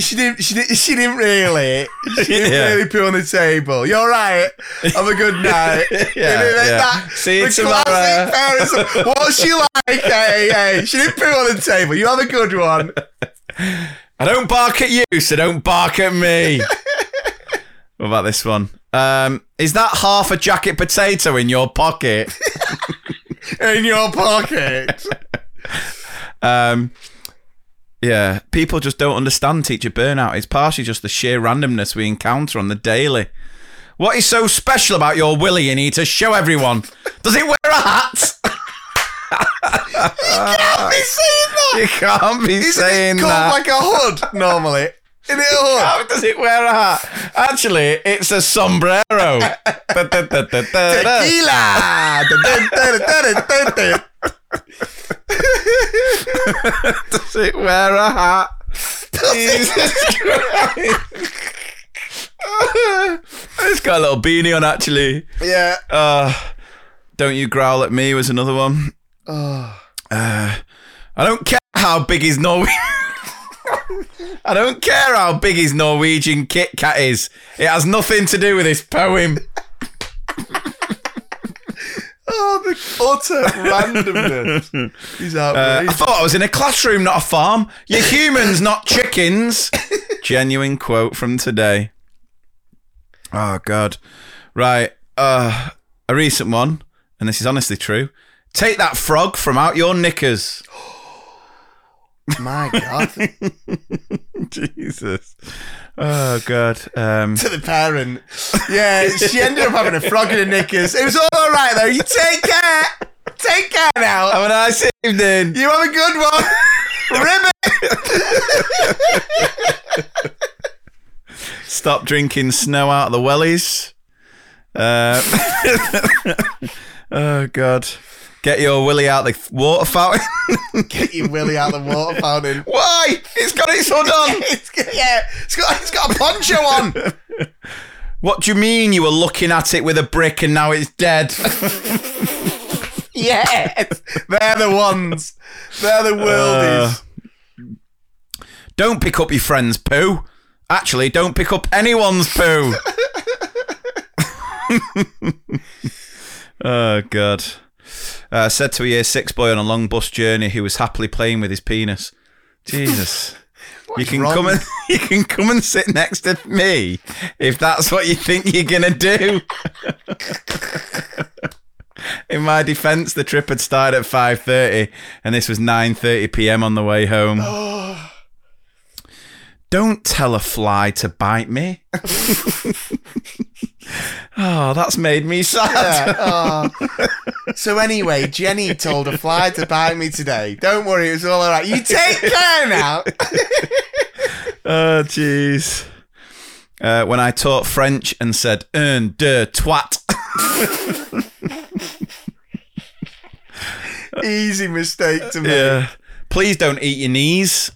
She didn't. She didn't. She didn't really. She didn't Yeah. really poo on the table. You're right. Have a good night. Yeah, You know, yeah. that- See you tomorrow. parents, What's she like? Hey, hey. She didn't put on the table. You have a good one. I don't bark at you, so don't bark at me. what about this one? Um, is that half a jacket potato in your pocket? In your pocket. Um, yeah, people just don't understand teacher burnout. It's partially just the sheer randomness we encounter on the daily. What is so special about your willy you need to show everyone? Does it wear a hat? You can't be saying that. You can't be Isn't saying it called that. like a hood normally? Isn't it a hood? How does it wear a hat? Actually, it's a sombrero. Tequila. Does it wear a hat? Jesus Christ. it's got a little beanie on, actually. Yeah. Uh, don't you growl at me was another one. Oh. Uh, I don't care how big his Norwegian. I don't care how big his Norwegian Kit Kat is. It has nothing to do with this poem. Oh, the utter randomness. He's Uh, I thought I was in a classroom, not a farm. You're humans, not chickens. Genuine quote from today. Oh God. Right. Uh, a recent one, and this is honestly true. Take that frog from out your knickers. My God. Jesus. Oh God. Um, to the parent. Yeah, she ended up having a frog in her knickers. It was all right though. You take care. Take care now. have a nice evening. You have a good one. Ribbit. Stop drinking snow out of the wellies. Uh, oh God. Get your willy out the water fountain. Get your willy out the water fountain. Why? It's got its hood on. It's, yeah, it's got, it's got a poncho on. What do you mean you were looking at it with a brick and now it's dead? Yes, they're the ones. They're the worldies. Uh, don't pick up your friend's poo. Actually, don't pick up anyone's poo. oh, God. Uh, said to a year six boy on a long bus journey who was happily playing with his penis. Jesus. you can wrong? come and you can come and sit next to me if that's what you think you're gonna do. In my defence, the trip had started at five thirty, and this was nine thirty p.m. on the way home. Don't tell a fly to bite me. oh, that's made me sad. Yeah, oh. So anyway, Jenny told a fly to bite me today. Don't worry, it was all alright. You take care now. Oh, jeez. Uh, when I taught French and said "un, deux, twat," Easy mistake to make. yeah. Please don't eat your knees.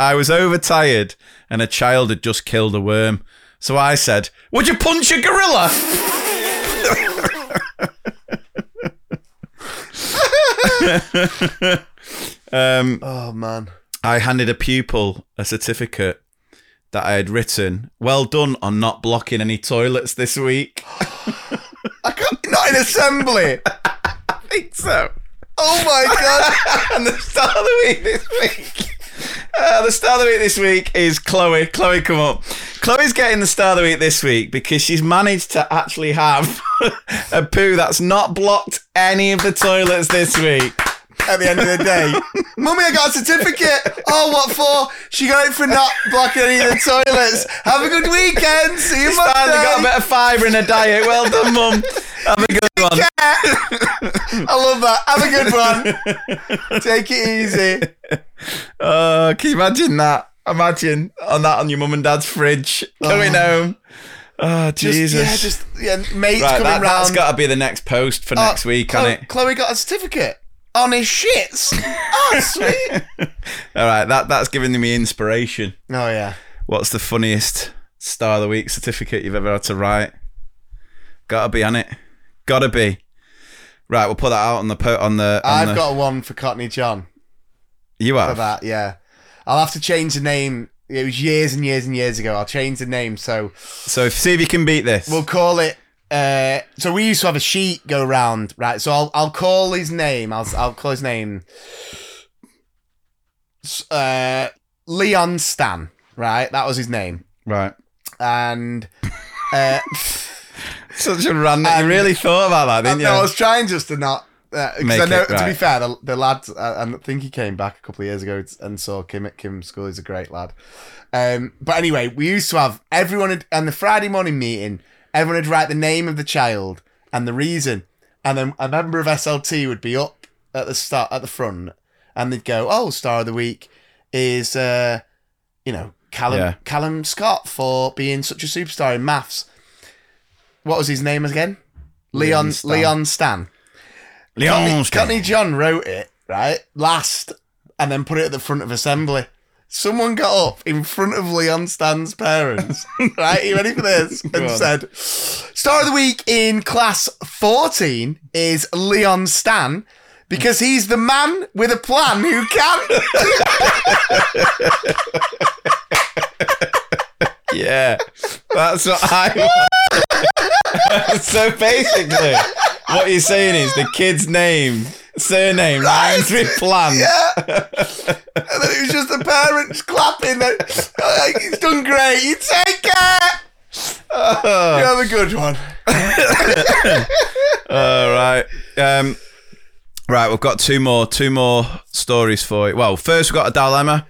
I was overtired and a child had just killed a worm. So I said, Would you punch a gorilla? um, Oh man. I handed a pupil a certificate that I had written, Well done on not blocking any toilets this week. I can't, not in assembly. Think so. Oh my god. and the star of the week this week. Uh, the star of the week this week is Chloe. Chloe, come up. Chloe's getting the star of the week this week because she's managed to actually have a poo that's not blocked any of the toilets this week. At the end of the day. Mummy, I got a certificate. Oh, what for? She got it for not blocking any of the toilets. Have a good weekend. See you Monday. Finally got a bit of fibre in her diet. Well done, mum. Have a good one. I love that. Have a good one. Take it easy. Oh, can you imagine that? Imagine on that on your mum and dad's fridge coming oh. home. Oh, Just, Jesus. Yeah, just yeah, mates right, coming that, that's round. got to be the next post for Oh, next week, Chloe, hasn't it? Chloe got a certificate on his shits. Oh, sweet. All right, that that's giving me inspiration. Oh yeah. What's the funniest Star of the Week certificate you've ever had to write? Gotta be on it. Gotta be. Right, we'll put that out on the po- on the. On I've the- got one for Cockney John. You have For that, yeah. I'll have to change the name. It was years and years and years ago. I'll change the name. So So see if you can beat this. we'll call it. Uh, so we used to have a sheet go round, right? So I'll I'll call his name. I'll I'll call his name. Uh, Leon Stan, right? That was his name, right. and uh, Such a random. And- you really thought about that, didn't you? no, I was trying just to not. Because Make I know, it, to be fair, the, the lad, I, I think he came back a couple of years ago and saw Kim at Kim's school. He's a great lad. Um, but anyway, we used to have everyone had, on the Friday morning meeting. Everyone would write the name of the child and the reason, and then a member of SLT would be up at the start at the front, and they'd go, "Oh, star of the week is, uh, you know, Callum Yeah. Callum Scott for being such a superstar in maths." What was his name again? Leon Leon Stan. Leon Stan. Leon Courtney, Stan. Courtney John wrote it, right? Last, and then put it at the front of assembly. Someone got up in front of Leon Stan's parents, right? You ready for this? And on. said, Star of the week in class 14 is Leon Stan because he's the man with a plan who can. Yeah, that's what I. want. so basically, what you're saying is the kid's name, surname rhymes with plan. Yeah. and then it was just the parents clapping. That, like, he's done great. You take care. You have a good one. All right. Um, right, we've got two more, two more stories for you. Well, first we've got a dilemma.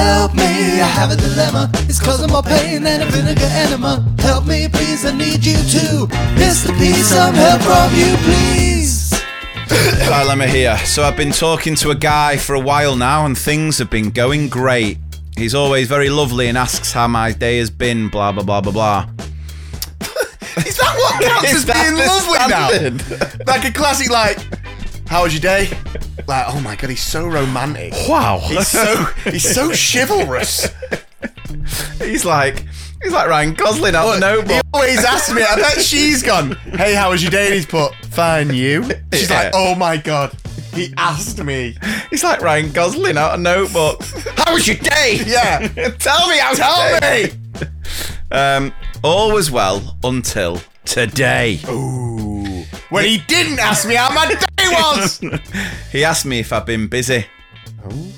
Help me, I have a dilemma. It's causing more pain than a vinegar enema. Help me, please, I need you to. Mr. P, some help from you, please. dilemma here. So I've been talking to a guy for a while now, and things have been going great. He's always very lovely and asks how my day has been. Blah blah blah blah blah. Is that what counts Is as that being the lovely standard? now? Like a classic, like, how was your day? Like, oh my god, he's so romantic. Wow. He's so he's so chivalrous. He's like, he's like Ryan Gosling out He notebook. He always asks me. I bet she's gone. Hey, how was your day? And he's put, fine, you. She's Yeah. like, oh my god, he asked me. He's like Ryan Gosling out a notebook. How was your day? Yeah, Tell me how. tell me. Um, all was well until today. When he didn't ask me how my day was. He asked me if I've been busy. Oh.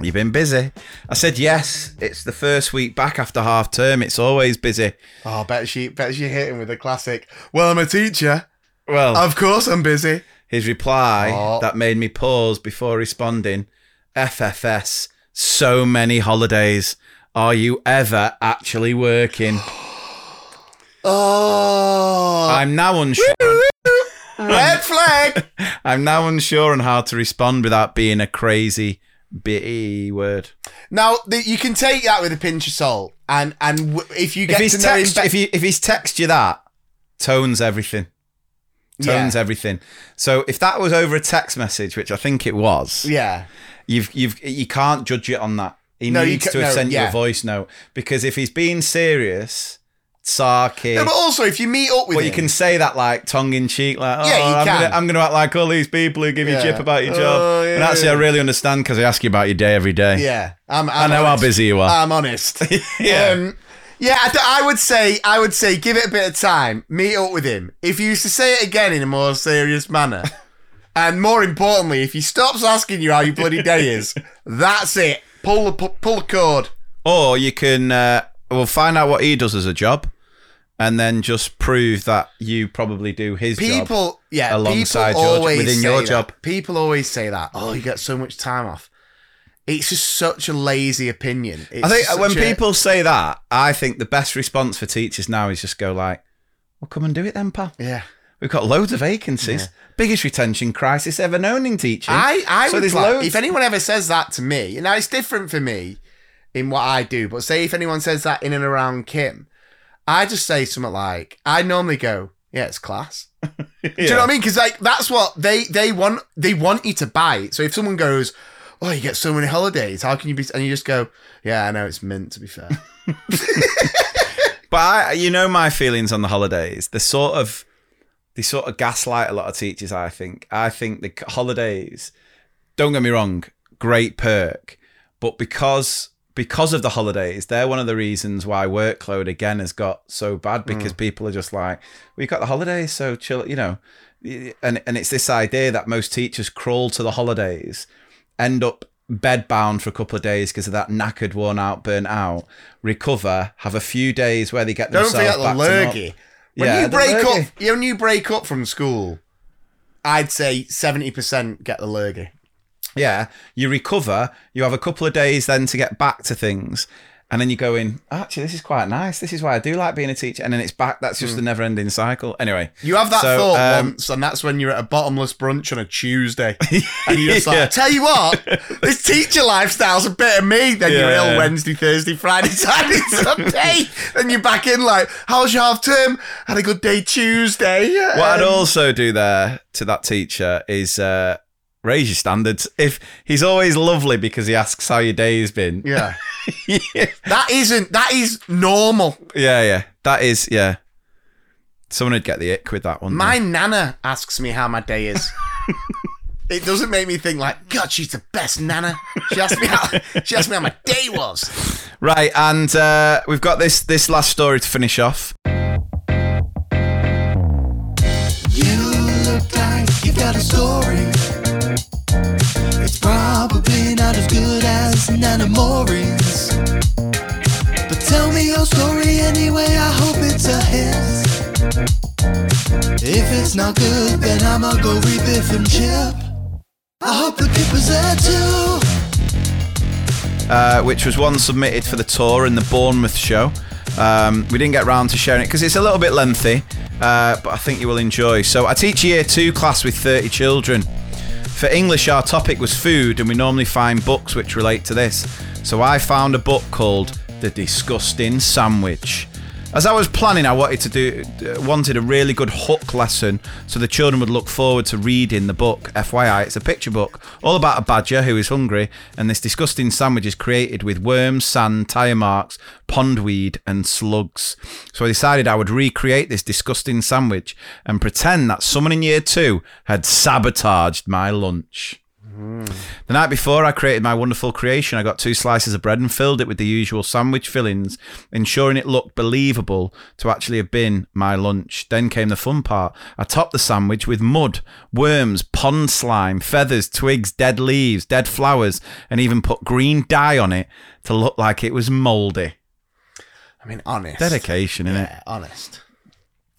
You've been busy? I said yes. It's the first week back after half term. It's always busy. Oh, bet she, bet she hit him with a classic. Well, I'm a teacher. Well, Of course, I'm busy. his reply Oh. that made me pause before responding FFS, so many holidays. Are you ever actually working? Oh, I'm now unsure. Red flag. I'm now unsure on how to respond without being a crazy B word. Now the, you can take that with a pinch of salt, and and w- if you If get he's to know him, be- if he if he's text you that, tones everything. Tones Yeah. everything. So if that was over a text message, which I think it was, yeah, you've you've you can't judge it on that. He No, you needs ca- to have no, sent you yeah. a voice note because if he's being serious, sarky. But also if you meet up with well, him, you can say that like tongue in cheek, like, oh, Yeah, you I'm, can. Gonna, I'm gonna act like all these people who give you Yeah. chip about your job. Oh, yeah, and actually, I really understand because I ask you about your day every day. Yeah, I'm, I I'm know how busy you are. I'm honest. Yeah. Um, yeah, I, th- I would say, I would say, give it a bit of time. Meet up with him. If you used to say it again in a more serious manner, and more importantly, if he stops asking you how your bloody day is, that's it. Pull the pull the cord. Or you can, uh, well, find out what he does as a job and then just prove that you probably do his job People, yeah, alongside people your always within say your that. job. People always say that. Oh, you get so much time off. It's just such a lazy opinion. It's I think when a- people say that, I think the best response for teachers now is just go like, "Well, come and do it then, pal. yeah, We've got loads of vacancies. Biggest retention crisis ever known in teaching. I, I so would there's like- loads. if anyone ever says that to me, now it's different for me in what I do, but say if anyone says that in and around Kim, I just say something like, I normally go, yeah, it's class. Do you know what I mean? Because like that's what they they want. They want you to buy it. So if someone goes, "Oh, you get so many holidays. How can you be?" and you just go, "Yeah, I know it's mint." To be fair, But I, you know my feelings on the holidays. The sort of they sort of gaslight a lot of teachers. I think. I think the holidays. Don't get me wrong, great perk, but because because of the holidays, they're one of the reasons why workload again has got so bad hmm. because people are just like, "We got the holidays, so chill," you know. And and it's this idea that most teachers crawl to the holidays, end up bedbound for a couple of days because of that knackered, worn out, burnt out, recover, have a few days where they get don't themselves forget the lurgy. When Yeah, you break lurgy. up, when you break up from school, I'd say seventy percent get the lurgy. Yeah, you recover, you have a couple of days then to get back to things, and then you go in, actually, this is quite nice. This is why I do like being a teacher. And then it's back. That's just a never ending cycle. Anyway. You have that so, thought um, once, and that's when you're at a bottomless brunch on a Tuesday, and you're just like, Yeah. "Tell you what, this teacher lifestyle's a bit of me." Then you're Yeah. ill Wednesday, Thursday, Friday, Saturday, Sunday. then you're back in like, "How's your half term? Had a good day Tuesday." What I'd Um, also do there to that teacher is uh, raise your standards. If he's always lovely because he asks how your day's been. yeah, yeah, that isn't that is normal. yeah. Yeah. That is, yeah. Someone would get the ick with that one. My nana asks me how my day is. It doesn't make me think like, God, she's the best nana. She asked me how she asked me how my day was. Right, and uh, we've got this this last story to finish off. You look like you've got a story. Good as Nana Maureen's. But tell me your story anyway, I hope it's a hit. If it's not good, then I'ma go read Biff and Chip. I hope the there too. uh, which was one submitted for the tour in the Bournemouth show. Um, we didn't get round to sharing it because it's a little bit lengthy, uh, but I think you will enjoy. So I teach year two class with 30 children. For English, our topic was food, and we normally find books which relate to this. So I found a book called The Disgusting Sandwich. As I was planning, I wanted to do uh, wanted a really good hook lesson so the children would look forward to reading the book. FYI, it's a picture book all about a badger who is hungry, and this disgusting sandwich is created with worms, sand, tire marks, pondweed, and slugs. So I decided I would recreate this disgusting sandwich and pretend that someone in year two had sabotaged my lunch. The night before, I created my wonderful creation. I got two slices of bread and filled it with the usual sandwich fillings, ensuring it looked believable to actually have been my lunch. Then came the fun part. I topped the sandwich with mud, worms, pond slime, feathers, twigs, dead leaves, dead flowers, and even put green dye on it to look like it was mouldy. I mean, honest. Dedication, innit? Yeah, honest.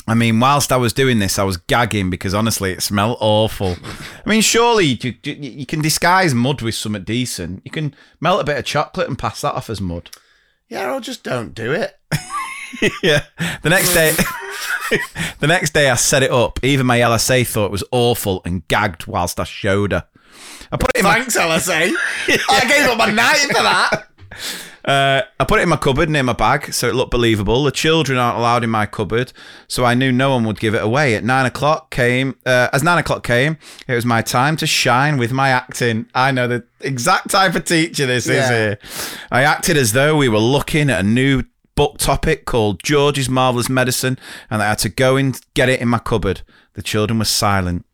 I mean, whilst I was doing this, I was gagging because honestly, it smelled awful. I mean, surely you, you, you can disguise mud with something decent. You can melt a bit of chocolate and pass that off as mud. Yeah, or just don't do it. yeah. The next day, the next day, I set it up. Even my LSA thought it was awful and gagged whilst I showed her. I put it in my Thanks, LSA. I gave up my night for that. Uh, I put it in my cupboard near my bag so it looked believable. The children aren't allowed in my cupboard, so I knew no one would give it away. At nine o'clock came, uh, as nine o'clock came, it was my time to shine with my acting. I know the exact type of teacher this is here. I acted as though we were looking at a new book topic called George's Marvelous Medicine, and I had to go and get it in my cupboard. The children were silent.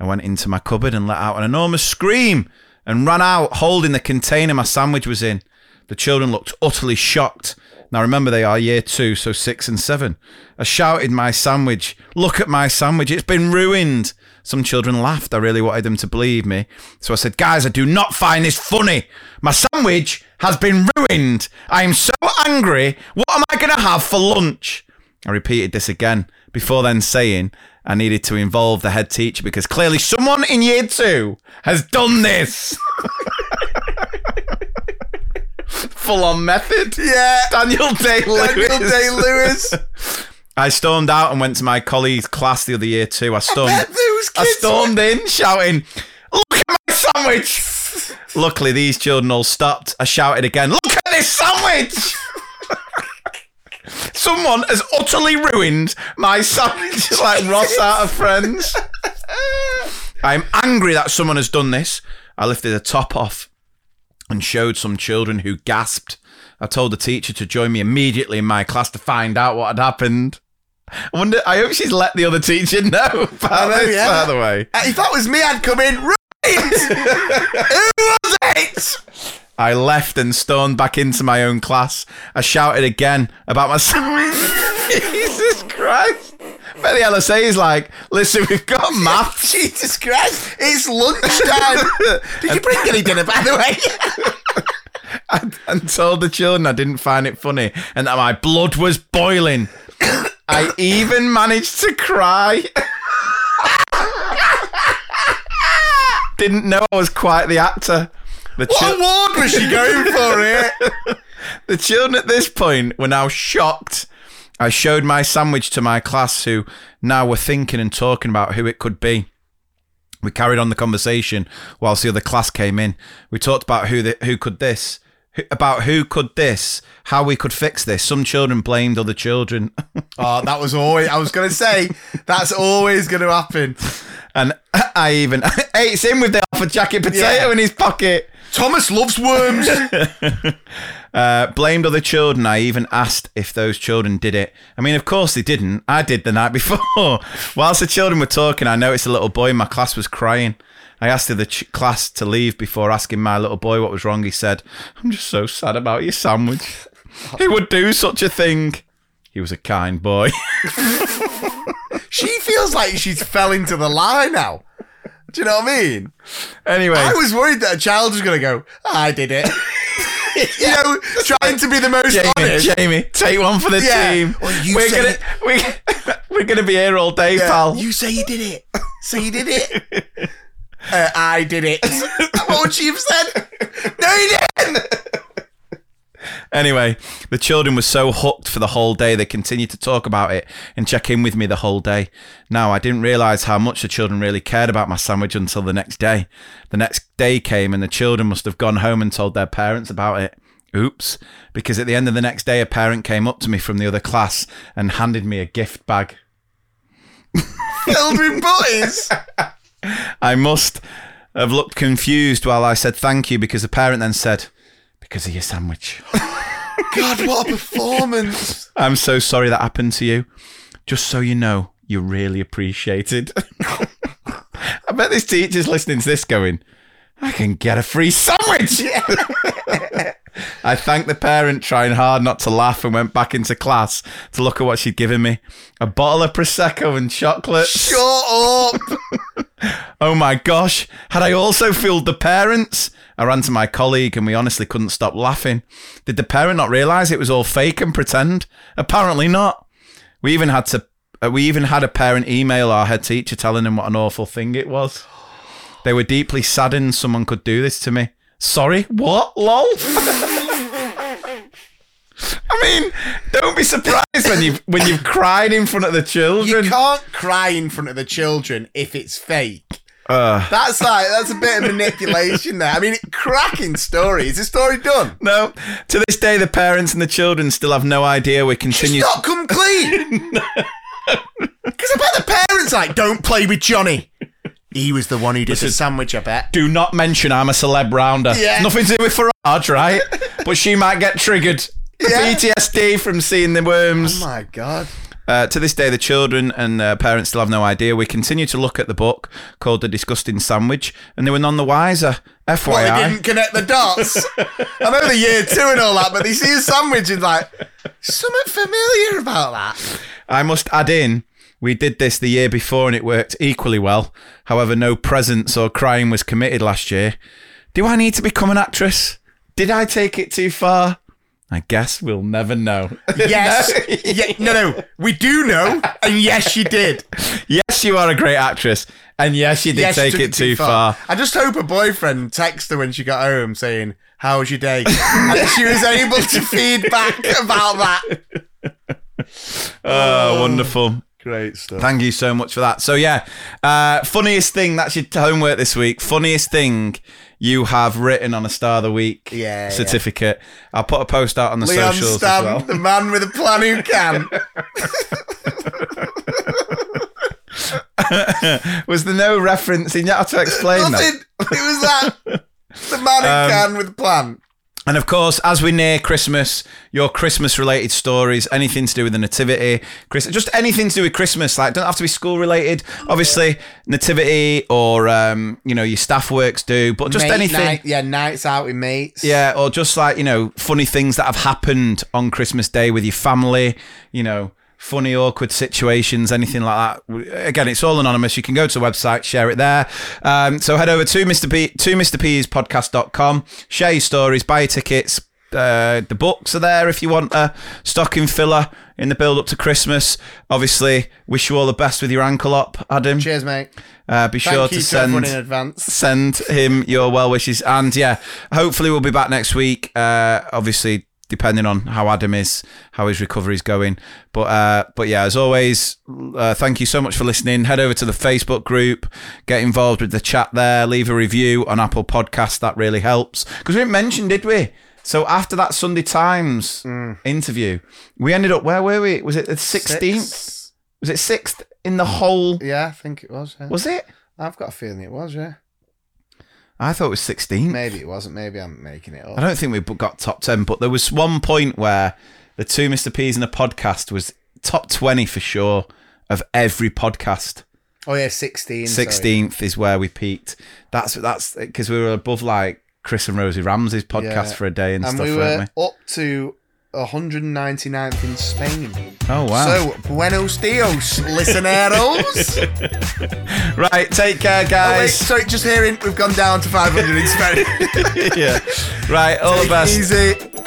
I went into my cupboard and let out an enormous scream and ran out holding the container my sandwich was in. The children looked utterly shocked. Now remember, they are year two, so six and seven. I shouted, My sandwich! Look at my sandwich! It's been ruined! Some children laughed. I really wanted them to believe me. So I said, Guys, I do not find this funny. My sandwich has been ruined. I am so angry. What am I going to have for lunch? I repeated this again before then saying I needed to involve the head teacher because clearly someone in year two has done this. Full on method. Yeah. Daniel Day Lewis. Daniel Day Lewis. I stormed out and went to my colleague's class the other year too. I stormed, I stormed in shouting, "Look at my sandwich!" Luckily, these children all stopped. I shouted again, "Look at this sandwich!" Someone has utterly ruined my sandwich, like Ross out of Friends. I'm angry that someone has done this. I lifted the top off and showed some children who gasped. I told the teacher to join me immediately in my class to find out what had happened. I wonder. I hope she's let the other teacher know about know, this. yeah. By the way, If that was me, I'd come in. Right. Who was it? I left and stormed back into my own class. I shouted again about my sandwich. Jesus Christ! But the LSA is like, listen, we've got maths. Jesus Christ! It's lunchtime. Did you bring any dinner, by the way? and, and told the children I didn't find it funny and that my blood was boiling. I even managed to cry. didn't know I was quite the actor. The What chil- award was she going for here? the children at this point were now shocked. I showed my sandwich to my class, who now were thinking and talking about who it could be. We carried on the conversation whilst the other class came in. We talked about who the, who could this, about who could this, how we could fix this. Some children blamed other children, Oh, that was always. I was going to say that's always going to happen. and I even hey, it's him with the alpha jacket potato Yeah. in his pocket. Thomas loves worms. Uh, blamed other children. I even asked if those children did it. I mean, of course they didn't. I did the night before. Whilst the children were talking, I noticed a little boy in my class was crying. I asked the ch- class to leave before asking my little boy what was wrong. He said, I'm just so sad about your sandwich. Who would do such a thing? He was a kind boy. she feels like she's fell into the lie now. Do you know what I mean? anyway, I was worried that a child was going to go, I did it. you know, trying to be the most Jamie, honest. Jamie, take one for the Yeah. team. Well, you we're gonna we, we're gonna be here all day, Yeah, pal. You say you did it. Say you did it. uh, I did it. what would she have said? No, you didn't. Anyway, the children were so hooked for the whole day, they continued to talk about it and check in with me the whole day. Now, I didn't realise how much the children really cared about my sandwich until the next day. The next day came and the children must have gone home and told their parents about it. Oops. Because at the end of the next day, a parent came up to me from the other class and handed me a gift bag. Filled with butties. I must have looked confused while I said thank you because the parent then said, Because of your sandwich. God, what a performance. I'm so sorry that happened to you. Just so you know, you're really appreciated. I bet this teacher's listening to this going, I can get a free sandwich. I thanked the parent, trying hard not to laugh, and went back into class to look at what she'd given me a bottle of Prosecco and chocolate. Shut up. Oh my gosh, had I also fooled the parents? I ran to my colleague and we honestly couldn't stop laughing. Did the parent not realise it was all fake and pretend? Apparently not. We even had to uh, we even had a parent email our head teacher telling him what an awful thing it was. They were deeply saddened someone could do this to me. Sorry, what? Lol. I mean, don't be surprised when you've when you've cried in front of the children. You can't cry in front of the children if it's fake. Uh, That's like that's a bit of manipulation there. I mean, cracking story. Is the story done? No. To this day, the parents and the children still have no idea we continue. She's not come clean. Because I bet the parents like, don't play with Johnny. He was the one who did the sandwich. I bet. Do not mention I'm a celeb rounder. Yeah. Nothing to do with Farage, right? but she might get triggered. Yeah. PTSD from seeing the worms. Oh my god. Uh, to this day, the children and uh, parents still have no idea. We continue to look at the book called The Disgusting Sandwich, and they were none the wiser. FYI. What, they didn't connect the dots. I know the year two and all that, but they see a sandwich and like, something familiar about that. I must add in, we did this the year before and it worked equally well. However, no presents or crying was committed last year. Do I need to become an actress? Did I take it too far? I guess we'll never know. Yes. yeah, no, no. We do know. And yes, she did. yes, you are a great actress, and yes, you did Yes, take took it too far. I just hope her boyfriend texted her when she got home saying, How was your day? and she was able to feed back about that. Oh, wonderful. Great stuff. Thank you so much for that. So yeah, uh, funniest thing that's your homework this week. Funniest thing you have written on a Star of the Week Yeah, certificate. I'll put a post out on the Leon socials Stam, as well. the man with a plan who can. Was there no reference? You had to explain that. Nothing. It was that. The man who Um, can with a plan. And of course, as we near Christmas, your Christmas related stories, anything to do with the nativity, Chris, just anything to do with Christmas, like don't have to be school related. Obviously, nativity or um, you know your staff works do, but just Mate anything. Night, yeah, nights out with mates. Yeah, or just like, you know, funny things that have happened on Christmas Day with your family, you know, funny, awkward situations, anything like that. Again, it's all anonymous. You can go to the website, share it there. Um, so head over to Mr. P to Mr. P's podcast.com, share your stories, buy your tickets. Uh, the books are there if you want a stocking filler in the build up to Christmas. Obviously, wish you all the best with your ankle up, Adam. Cheers, mate. Uh, be Thank sure to send in advance. send him your well wishes. And yeah, hopefully we'll be back next week. Uh, obviously, depending on how Adam is, how his recovery is going. But uh, but yeah, as always, uh, thank you so much for listening. Head over to the Facebook group, get involved with the chat there, leave a review on Apple Podcasts. That really helps because we didn't mention, did we? So after that Sunday Times interview, we ended up where were we? Was it the sixteenth? Was it sixth in the whole? Yeah, I think it was. Yeah. Was it? I've got a feeling it was, yeah. I thought it was sixteenth. Maybe it wasn't. Maybe I'm making it up. I don't think we got top 10, but there was one point where the two Mr. P's in the podcast was top 20 for sure of every podcast. Oh, yeah, 16. sorry. 16th is where we peaked. That's that's because we were above like Chris and Rosie Ramsey's podcast Yeah. for a day and, And stuff, we weren't were we? up to 199th in Spain. Oh, wow. So, buenos dios, listeneros. right, take care, oh, wait, guys. sorry, just hearing we've gone down to 500 in Spain. yeah. Right, all the Take it best. Easy.